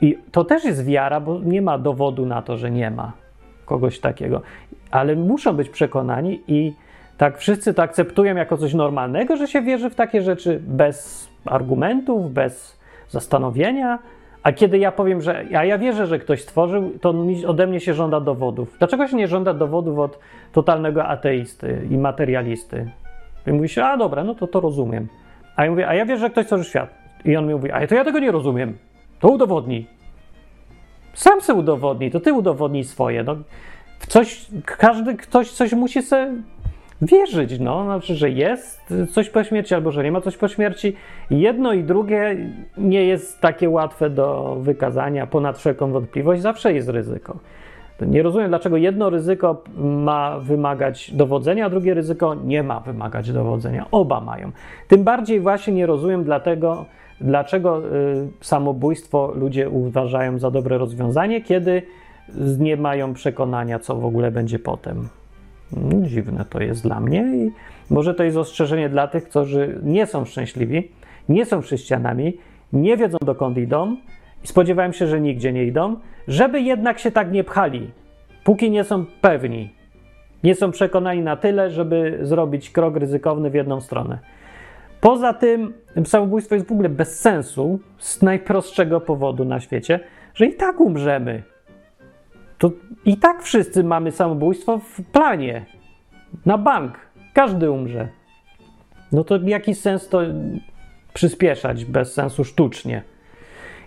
I to też jest wiara, bo nie ma dowodu na to, że nie ma kogoś takiego. Ale muszą być przekonani i tak wszyscy to akceptują jako coś normalnego, że się wierzy w takie rzeczy bez argumentów, bez zastanowienia. A kiedy ja powiem, że ja, ja wierzę, że ktoś stworzył, to ode mnie się żąda dowodów. Dlaczego się nie żąda dowodów od totalnego ateisty i materialisty? I mówi się, a dobra, no to to rozumiem. A ja mówię, a ja wierzę, że ktoś stworzył świat. I on mi mówi, a to ja tego nie rozumiem. To udowodnij. Sam se udowodnij, to ty udowodnij swoje. No, w coś, każdy ktoś coś musi sobie wierzyć, no, znaczy, że jest coś po śmierci albo że nie ma coś po śmierci. Jedno i drugie nie jest takie łatwe do wykazania ponad wszelką wątpliwość, zawsze jest ryzyko. Nie rozumiem, dlaczego jedno ryzyko ma wymagać dowodzenia, a drugie ryzyko nie ma wymagać dowodzenia. Oba mają. Tym bardziej właśnie nie rozumiem dlatego, dlaczego y, samobójstwo ludzie uważają za dobre rozwiązanie, kiedy nie mają przekonania, co w ogóle będzie potem. Mm, Dziwne to jest dla mnie i może to jest ostrzeżenie dla tych, którzy nie są szczęśliwi, nie są chrześcijanami, nie wiedzą dokąd idą i spodziewają się, że nigdzie nie idą, żeby jednak się tak nie pchali, póki nie są pewni, nie są przekonani na tyle, żeby zrobić krok ryzykowny w jedną stronę. Poza tym, samobójstwo jest w ogóle bez sensu z najprostszego powodu na świecie, że i tak umrzemy. To i tak wszyscy mamy samobójstwo w planie. Na bank. Każdy umrze. No to jaki sens to przyspieszać bez sensu sztucznie?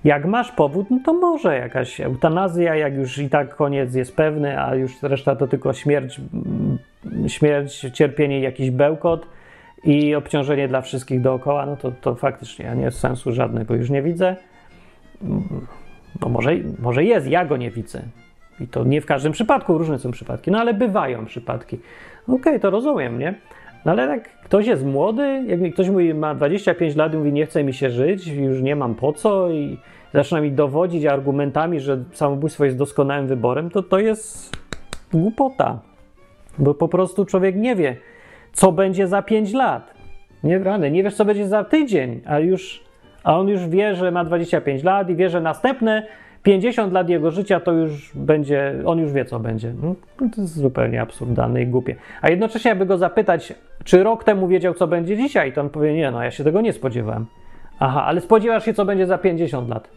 Jak masz powód, no to może jakaś eutanazja, jak już i tak koniec jest pewny, a już reszta to tylko śmierć, śmierć cierpienie, jakiś bełkot i obciążenie dla wszystkich dookoła, no to, to faktycznie ja nie sensu żadnego już nie widzę. No może, może jest, ja go nie widzę. I to nie w każdym przypadku, różne są przypadki, no ale bywają przypadki. Okej, okay, to rozumiem, nie? No ale jak ktoś jest młody, jak ktoś mówi, ma 25 lat i mówi, nie chce mi się żyć, już nie mam po co i zaczyna mi dowodzić argumentami, że samobójstwo jest doskonałym wyborem, to to jest głupota. Bo po prostu człowiek nie wie, co będzie za 5 lat. Nie, rany, nie wiesz, co będzie za tydzień, a już, a on już wie, że ma 25 lat i wie, że następne 50 lat jego życia to już będzie, on już wie, co będzie. No, to jest zupełnie absurdalne i głupie. A jednocześnie, jakby go zapytać, czy rok temu wiedział, co będzie dzisiaj, to on powie, nie, no ja się tego nie spodziewałem. Aha, ale spodziewasz się, co będzie za 50 lat.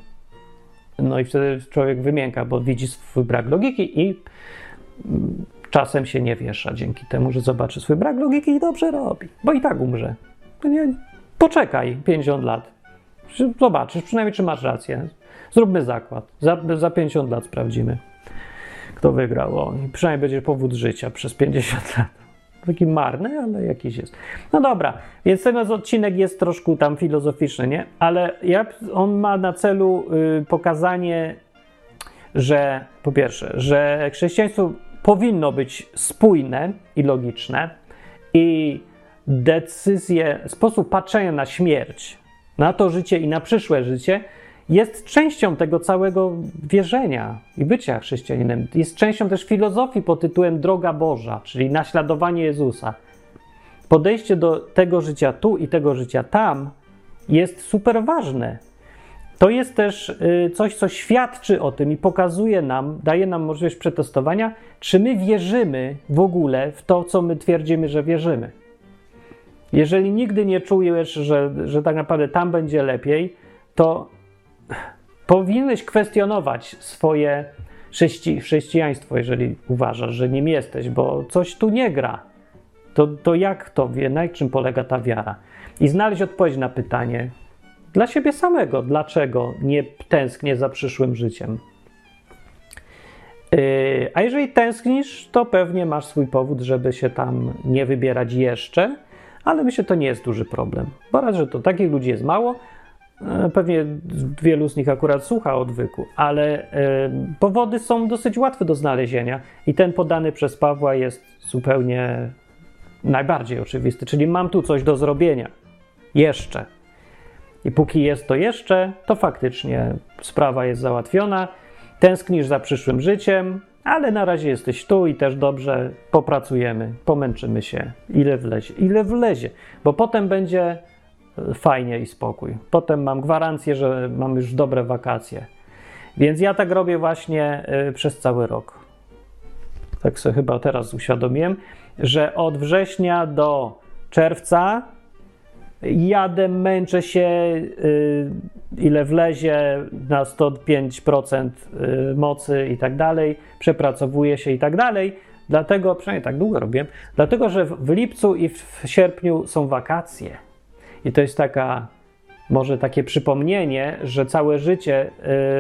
No i wtedy człowiek wymięka, bo widzi swój brak logiki i czasem się nie wiesza dzięki temu, że zobaczy swój brak logiki i dobrze robi, bo i tak umrze. Nie, poczekaj 50 lat. Zobaczysz przynajmniej, czy masz rację. Zróbmy zakład. Za, za 50 lat sprawdzimy, kto wygrał. O, i przynajmniej będzie powód życia przez 50 lat. Taki marny, ale jakiś jest. No dobra, więc ten odcinek jest troszkę tam filozoficzny, nie? Ale ja, on ma na celu y, pokazanie, że po pierwsze, że chrześcijaństwo powinno być spójne i logiczne i decyzje, sposób patrzenia na śmierć, na to życie i na przyszłe życie jest częścią tego całego wierzenia i bycia chrześcijaninem. Jest częścią też filozofii pod tytułem Droga Boża, czyli naśladowanie Jezusa. Podejście do tego życia tu i tego życia tam jest super ważne. To jest też coś, co świadczy o tym i pokazuje nam, daje nam możliwość przetestowania, czy my wierzymy w ogóle w to, co my twierdzimy, że wierzymy. Jeżeli nigdy nie czujesz, że, że tak naprawdę tam będzie lepiej, to powinieneś kwestionować swoje chrześci chrześcijaństwo, jeżeli uważasz, że nim jesteś, bo coś tu nie gra. To, to jak to wie, na czym polega ta wiara? I znaleźć odpowiedź na pytanie dla siebie samego, dlaczego nie tęsknię za przyszłym życiem. Yy, a jeżeli tęsknisz, to pewnie masz swój powód, żeby się tam nie wybierać jeszcze, ale myślę, że to nie jest duży problem. Bo raz, że to takich ludzi jest mało, E, pewnie wielu z nich akurat słucha odwyku, ale e, powody są dosyć łatwe do znalezienia i ten podany przez Pawła jest zupełnie najbardziej oczywisty, czyli mam tu coś do zrobienia. Jeszcze. I póki jest to jeszcze, to faktycznie sprawa jest załatwiona. Tęsknisz za przyszłym życiem, ale na razie jesteś tu i też dobrze popracujemy, pomęczymy się, ile wlezie, ile wlezie, bo potem będzie fajnie i spokój. Potem mam gwarancję, że mam już dobre wakacje. Więc ja tak robię właśnie y, przez cały rok. Tak sobie chyba teraz uświadomiłem, że od września do czerwca jadę, męczę się, y, ile wlezie na 105% y, mocy i tak dalej, przepracowuję się i tak dalej. Dlatego, przynajmniej tak długo robiłem, dlatego że w lipcu i w sierpniu są wakacje. I to jest taka, może takie przypomnienie, że całe życie,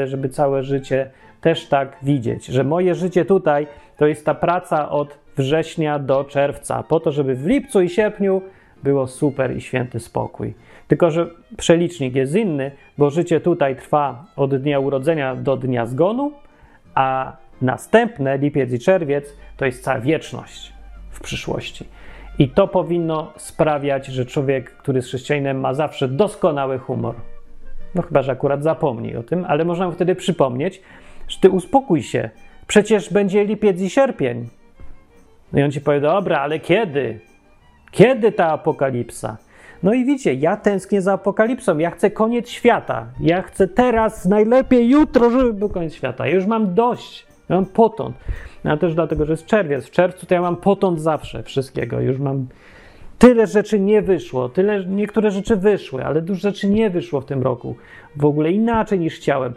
y, żeby całe życie też tak widzieć, że moje życie tutaj to jest ta praca od września do czerwca, po to, żeby w lipcu i sierpniu było super i święty spokój. Tylko, że przelicznik jest inny, bo życie tutaj trwa od dnia urodzenia do dnia zgonu, a następne, lipiec i czerwiec, to jest cała wieczność w przyszłości. I to powinno sprawiać, że człowiek, który jest chrześcijaninem, ma zawsze doskonały humor. No chyba, że akurat zapomni o tym, ale można mu wtedy przypomnieć, że ty uspokój się. Przecież będzie lipiec i sierpień. No i on ci powie, dobra, ale kiedy? Kiedy ta apokalipsa? No i widzicie, ja tęsknię za apokalipsą. Ja chcę koniec świata. Ja chcę teraz, najlepiej jutro, żeby był koniec świata. Ja już mam dość. Ja mam potąd. No też dlatego, że jest czerwiec. W czerwcu to ja mam potąd zawsze wszystkiego. Już mam tyle rzeczy nie wyszło. Tyle, niektóre rzeczy wyszły, ale dużo rzeczy nie wyszło w tym roku. W ogóle inaczej niż chciałem.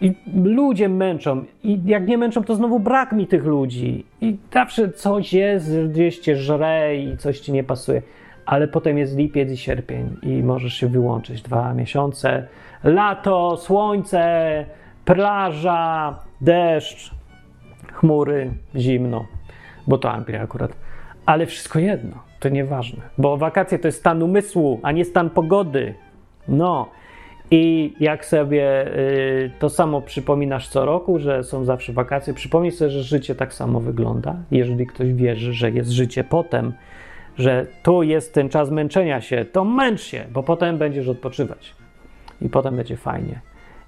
I ludzie męczą. I jak nie męczą, to znowu brak mi tych ludzi. I zawsze coś jest, gdzieś cię żre i coś ci nie pasuje. Ale potem jest lipiec i sierpień i możesz się wyłączyć. Dwa miesiące. Lato, słońce, plaża, deszcz, chmury, zimno. Bo to Anglia akurat. Ale wszystko jedno. To nieważne. Bo wakacje to jest stan umysłu, a nie stan pogody. No. I jak sobie y, to samo przypominasz co roku, że są zawsze wakacje, przypomnij sobie, że życie tak samo wygląda. Jeżeli ktoś wierzy, że jest życie potem, że tu jest ten czas męczenia się, to męcz się, bo potem będziesz odpoczywać. I potem będzie fajnie.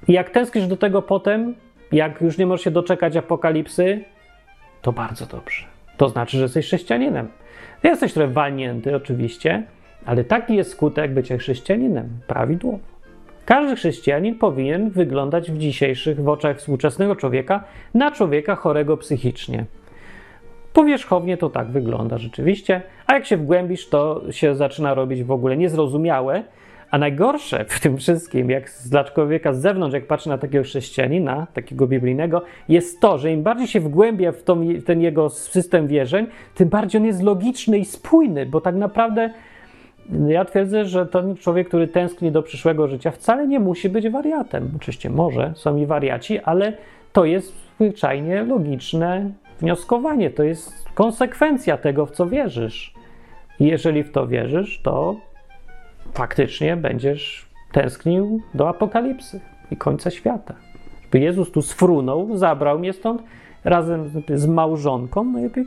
I jak tęsknisz do tego potem, jak już nie możesz się doczekać apokalipsy, to bardzo dobrze. To znaczy, że jesteś chrześcijaninem. Jesteś trochę walnięty, oczywiście, ale taki jest skutek bycia chrześcijaninem, prawidłowo. Każdy chrześcijanin powinien wyglądać w dzisiejszych, w oczach współczesnego człowieka, na człowieka chorego psychicznie. Powierzchownie to tak wygląda rzeczywiście, a jak się wgłębisz, to się zaczyna robić w ogóle niezrozumiałe. A najgorsze w tym wszystkim, jak dla człowieka z zewnątrz, jak patrzy na takiego chrześcijanina, takiego biblijnego, jest to, że im bardziej się wgłębia w, tą, ten jego system wierzeń, tym bardziej on jest logiczny i spójny, bo tak naprawdę ja twierdzę, że ten człowiek, który tęskni do przyszłego życia, wcale nie musi być wariatem. Oczywiście może, są i wariaci, ale to jest zwyczajnie logiczne wnioskowanie, to jest konsekwencja tego, w co wierzysz. Jeżeli w to wierzysz, to faktycznie będziesz tęsknił do apokalipsy i końca świata. By Jezus tu sfrunął, zabrał mnie stąd razem z małżonką, najlepiej.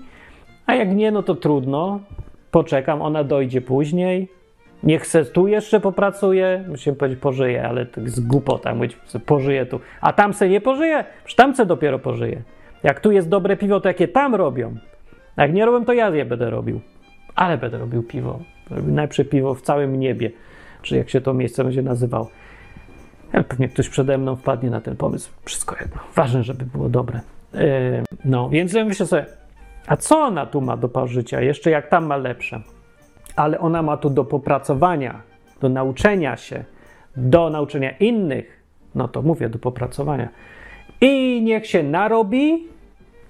A jak nie, no to trudno, poczekam, ona dojdzie później. Niech se tu jeszcze popracuje, musimy powiedzieć pożyje, ale to jest głupota mówić, pożyje tu. A tam se nie pożyje, przecież tam se dopiero pożyje. Jak tu jest dobre piwo, to jakie tam robią. Jak nie robią, to ja je będę robił. Ale będę robił piwo. Robił najlepsze piwo w całym niebie, czy jak się to miejsce będzie nazywało. Pewnie ktoś przede mną wpadnie na ten pomysł. Wszystko jedno. Ważne, żeby było dobre. Yy, no, więc ja myślę sobie, a co ona tu ma do pożycia? Jeszcze jak tam ma lepsze. Ale ona ma tu do popracowania, do nauczenia się, do nauczenia innych. No to mówię, do popracowania. I niech się narobi,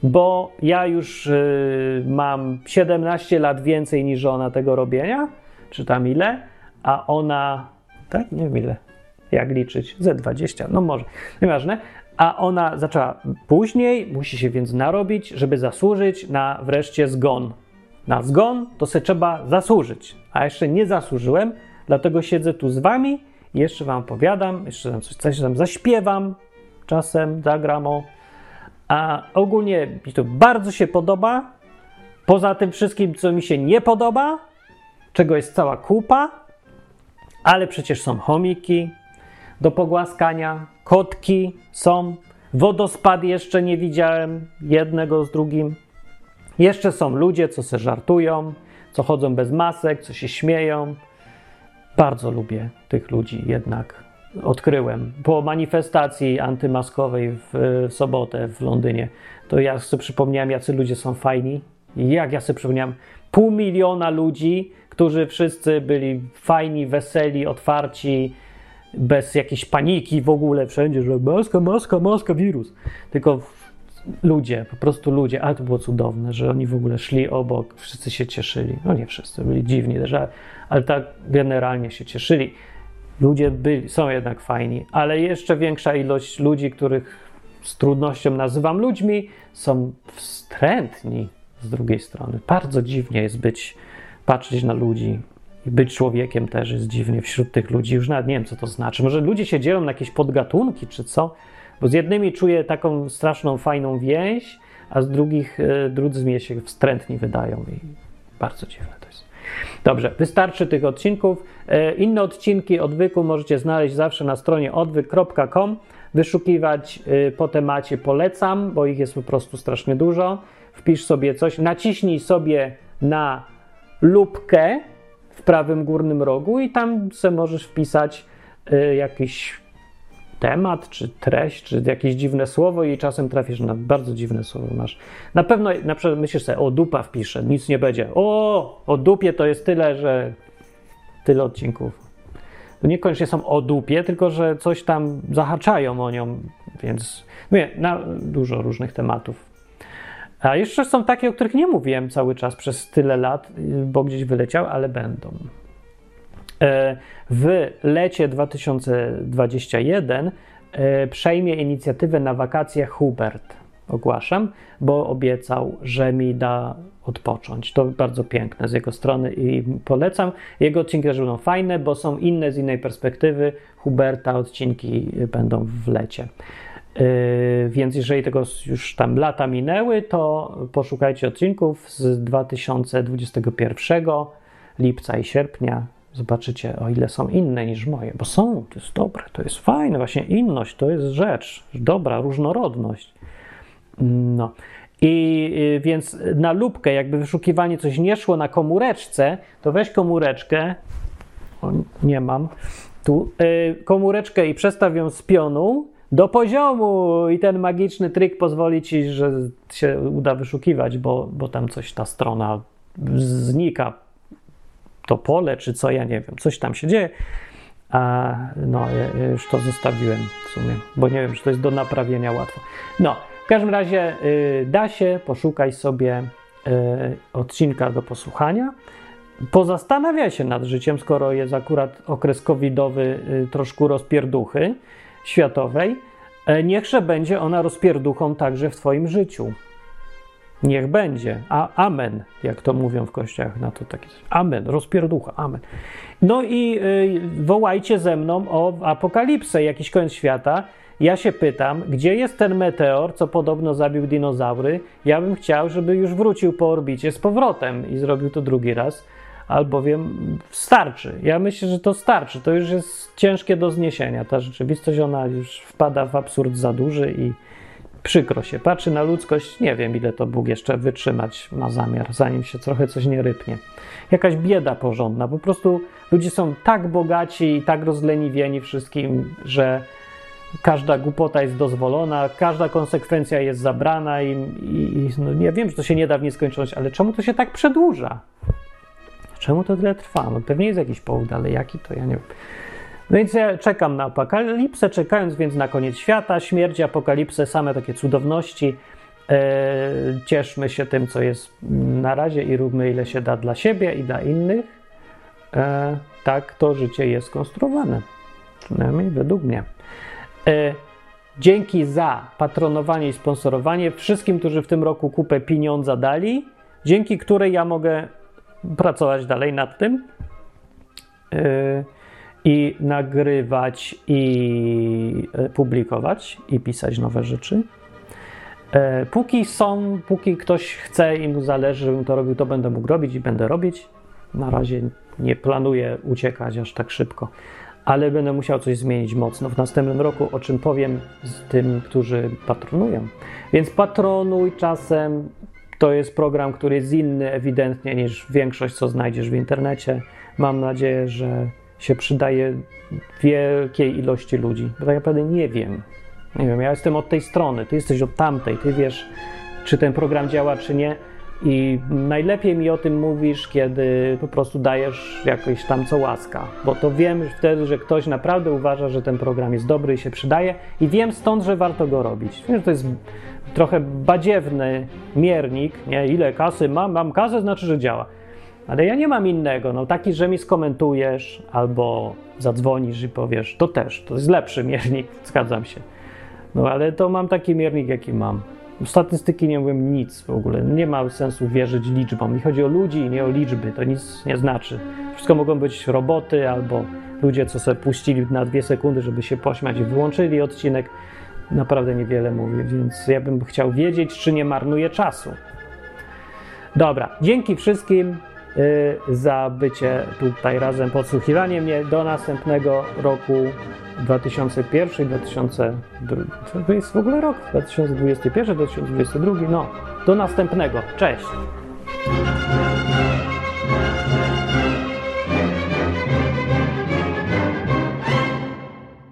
bo ja już y, mam 17 lat więcej niż ona tego robienia, czy tam ile, a ona, tak, nie wiem ile, jak liczyć, ze 20, no może, nieważne, a ona zaczęła później, musi się więc narobić, żeby zasłużyć na wreszcie zgon. Na zgon to sobie trzeba zasłużyć, a jeszcze nie zasłużyłem, dlatego siedzę tu z wami i jeszcze wam opowiadam, jeszcze tam coś, coś tam zaśpiewam, czasem zagram o. A ogólnie mi to bardzo się podoba. Poza tym wszystkim, co mi się nie podoba, czego jest cała kupa, ale przecież są chomiki do pogłaskania, kotki są, wodospad jeszcze nie widziałem jednego z drugim. Jeszcze są ludzie, co se żartują, co chodzą bez masek, co się śmieją. Bardzo lubię tych ludzi jednak. odkryłem po manifestacji antymaskowej w, w sobotę w Londynie. To ja sobie przypomniałem, jacy ludzie są fajni. Jak ja sobie przypomniałem, pół miliona ludzi, którzy wszyscy byli fajni, weseli, otwarci, bez jakiejś paniki w ogóle wszędzie, że maska, maska, maska, wirus. Tylko ludzie, po prostu ludzie, ale to było cudowne, że oni w ogóle szli obok, wszyscy się cieszyli. No nie wszyscy, byli dziwni też, ale, ale tak generalnie się cieszyli. Ludzie byli, są jednak fajni, ale jeszcze większa ilość ludzi, których z trudnością nazywam ludźmi, są wstrętni z drugiej strony. Bardzo dziwnie jest być, patrzeć na ludzi być człowiekiem też jest dziwnie wśród tych ludzi. Już nawet nie wiem, co to znaczy. Może ludzie się dzielą na jakieś podgatunki, czy co? Bo z jednymi czuję taką straszną, fajną więź, a z drugich, e, drudzy mnie się wstrętni wydają i bardzo dziwne to jest. Dobrze, wystarczy tych odcinków. E, inne odcinki odwyku możecie znaleźć zawsze na stronie odwyk.com. Wyszukiwać e, po temacie polecam, bo ich jest po prostu strasznie dużo. Wpisz sobie coś, naciśnij sobie na lubkę w prawym górnym rogu i tam sobie możesz wpisać jakiś temat, czy treść, czy jakieś dziwne słowo i czasem trafisz na bardzo dziwne słowo masz. Na pewno, na przykład myślisz sobie, o dupa wpiszę, nic nie będzie. O, o dupie to jest tyle, że tyle odcinków. To niekoniecznie są o dupie, tylko że coś tam zahaczają o nią, więc mówię, na dużo różnych tematów. A jeszcze są takie, o których nie mówiłem cały czas przez tyle lat, bo gdzieś wyleciał, ale będą. E, w lecie 2021 e, przejmie inicjatywę na wakacje Hubert. Ogłaszam, bo obiecał, że mi da odpocząć. To bardzo piękne z jego strony i polecam. Jego odcinki też będą fajne, bo są inne z innej perspektywy. Huberta odcinki będą w lecie. Yy, więc jeżeli tego już tam lata minęły, to poszukajcie odcinków z 2021 lipca i sierpnia Zobaczycie, o ile są inne niż moje, bo są, to jest dobre, to jest fajne, właśnie inność to jest rzecz, dobra, różnorodność. No. I więc na lubkę, jakby wyszukiwanie coś nie szło na komóreczce, to weź komóreczkę, o, nie mam, tu, y, komóreczkę i przestaw ją z pionu do poziomu i ten magiczny trik pozwoli ci, że się uda wyszukiwać, bo, bo tam coś ta strona znika to pole, czy co, ja nie wiem, coś tam się dzieje. A no, ja już to zostawiłem w sumie, bo nie wiem, czy to jest do naprawienia łatwo. No, w każdym razie y, da się, poszukaj sobie y, odcinka do posłuchania. Pozastanawiaj się nad życiem, skoro jest akurat okres covidowy, y, troszkę rozpierduchy światowej. E, niechże będzie ona rozpierduchą także w Twoim życiu. Niech będzie. A, amen, jak to mówią w kościołach na to takie. Amen, rozpierducha, amen. No i y, wołajcie ze mną o apokalipsę, jakiś koniec świata. Ja się pytam, gdzie jest ten meteor, co podobno zabił dinozaury? Ja bym chciał, żeby już wrócił po orbicie z powrotem i zrobił to drugi raz. Albowiem starczy. Ja myślę, że to starczy. To już jest ciężkie do zniesienia. Ta rzeczywistość, ona już wpada w absurd za duży i przykro się patrzy na ludzkość. Nie wiem, ile to Bóg jeszcze wytrzymać ma zamiar, zanim się trochę coś nie rypnie. Jakaś bieda porządna. Po prostu ludzie są tak bogaci i tak rozleniwieni wszystkim, że każda głupota jest dozwolona, każda konsekwencja jest zabrana i, i no nie wiem, że to się nie da w nieskończoność, ale czemu to się tak przedłuża? Czemu to tyle trwa? No pewnie jest jakiś powód, ale jaki to ja nie wiem. No więc ja czekam na apokalipsę, czekając więc na koniec świata, śmierć, apokalipsę, same takie cudowności. E, cieszmy się tym, co jest na razie i róbmy ile się da dla siebie i dla innych. E, tak to życie jest skonstruowane. Przynajmniej według mnie. E, dzięki za patronowanie i sponsorowanie wszystkim, którzy w tym roku kupę pieniądza dali, dzięki której ja mogę pracować dalej nad tym. E, i nagrywać, i e, publikować, i pisać nowe rzeczy. E, póki są, póki ktoś chce i mu zależy, żebym to robił, to będę mógł robić i będę robić. Na razie nie planuję uciekać aż tak szybko, ale będę musiał coś zmienić mocno w następnym roku, o czym powiem z tym, którzy patronują. Więc patronuj czasem. To jest program, który jest inny ewidentnie niż większość, co znajdziesz w internecie. Mam nadzieję, że się przydaje wielkiej ilości ludzi. Bo tak naprawdę nie wiem. Nie wiem, ja jestem od tej strony, ty jesteś od tamtej, ty wiesz, czy ten program działa, czy nie. I najlepiej mi o tym mówisz, kiedy po prostu dajesz jakoś tam co łaska, bo to wiem wtedy, że ktoś naprawdę uważa, że ten program jest dobry i się przydaje, i wiem stąd, że warto go robić. Wiem, że to jest trochę badziewny miernik, nie? Ile kasy mam? Mam kasę, znaczy, że działa. Ale ja nie mam innego, no taki, że mi skomentujesz albo zadzwonisz i powiesz, to też, to jest lepszy miernik, zgadzam się. No ale to mam taki miernik, jaki mam. Statystyki nie mówią nic w ogóle. Nie ma sensu wierzyć liczbom. Mi chodzi o ludzi, nie o liczby. To nic nie znaczy. Wszystko mogą być roboty albo ludzie, co sobie puścili na dwie sekundy, żeby się pośmiać i wyłączyli odcinek. Naprawdę niewiele mówię, więc ja bym chciał wiedzieć, czy nie marnuję czasu. Dobra, dzięki wszystkim y, za bycie tutaj razem, podsłuchiwanie mnie. Do następnego roku 2001, 2002. To jest w ogóle rok 2021, 2022. No, do następnego. Cześć.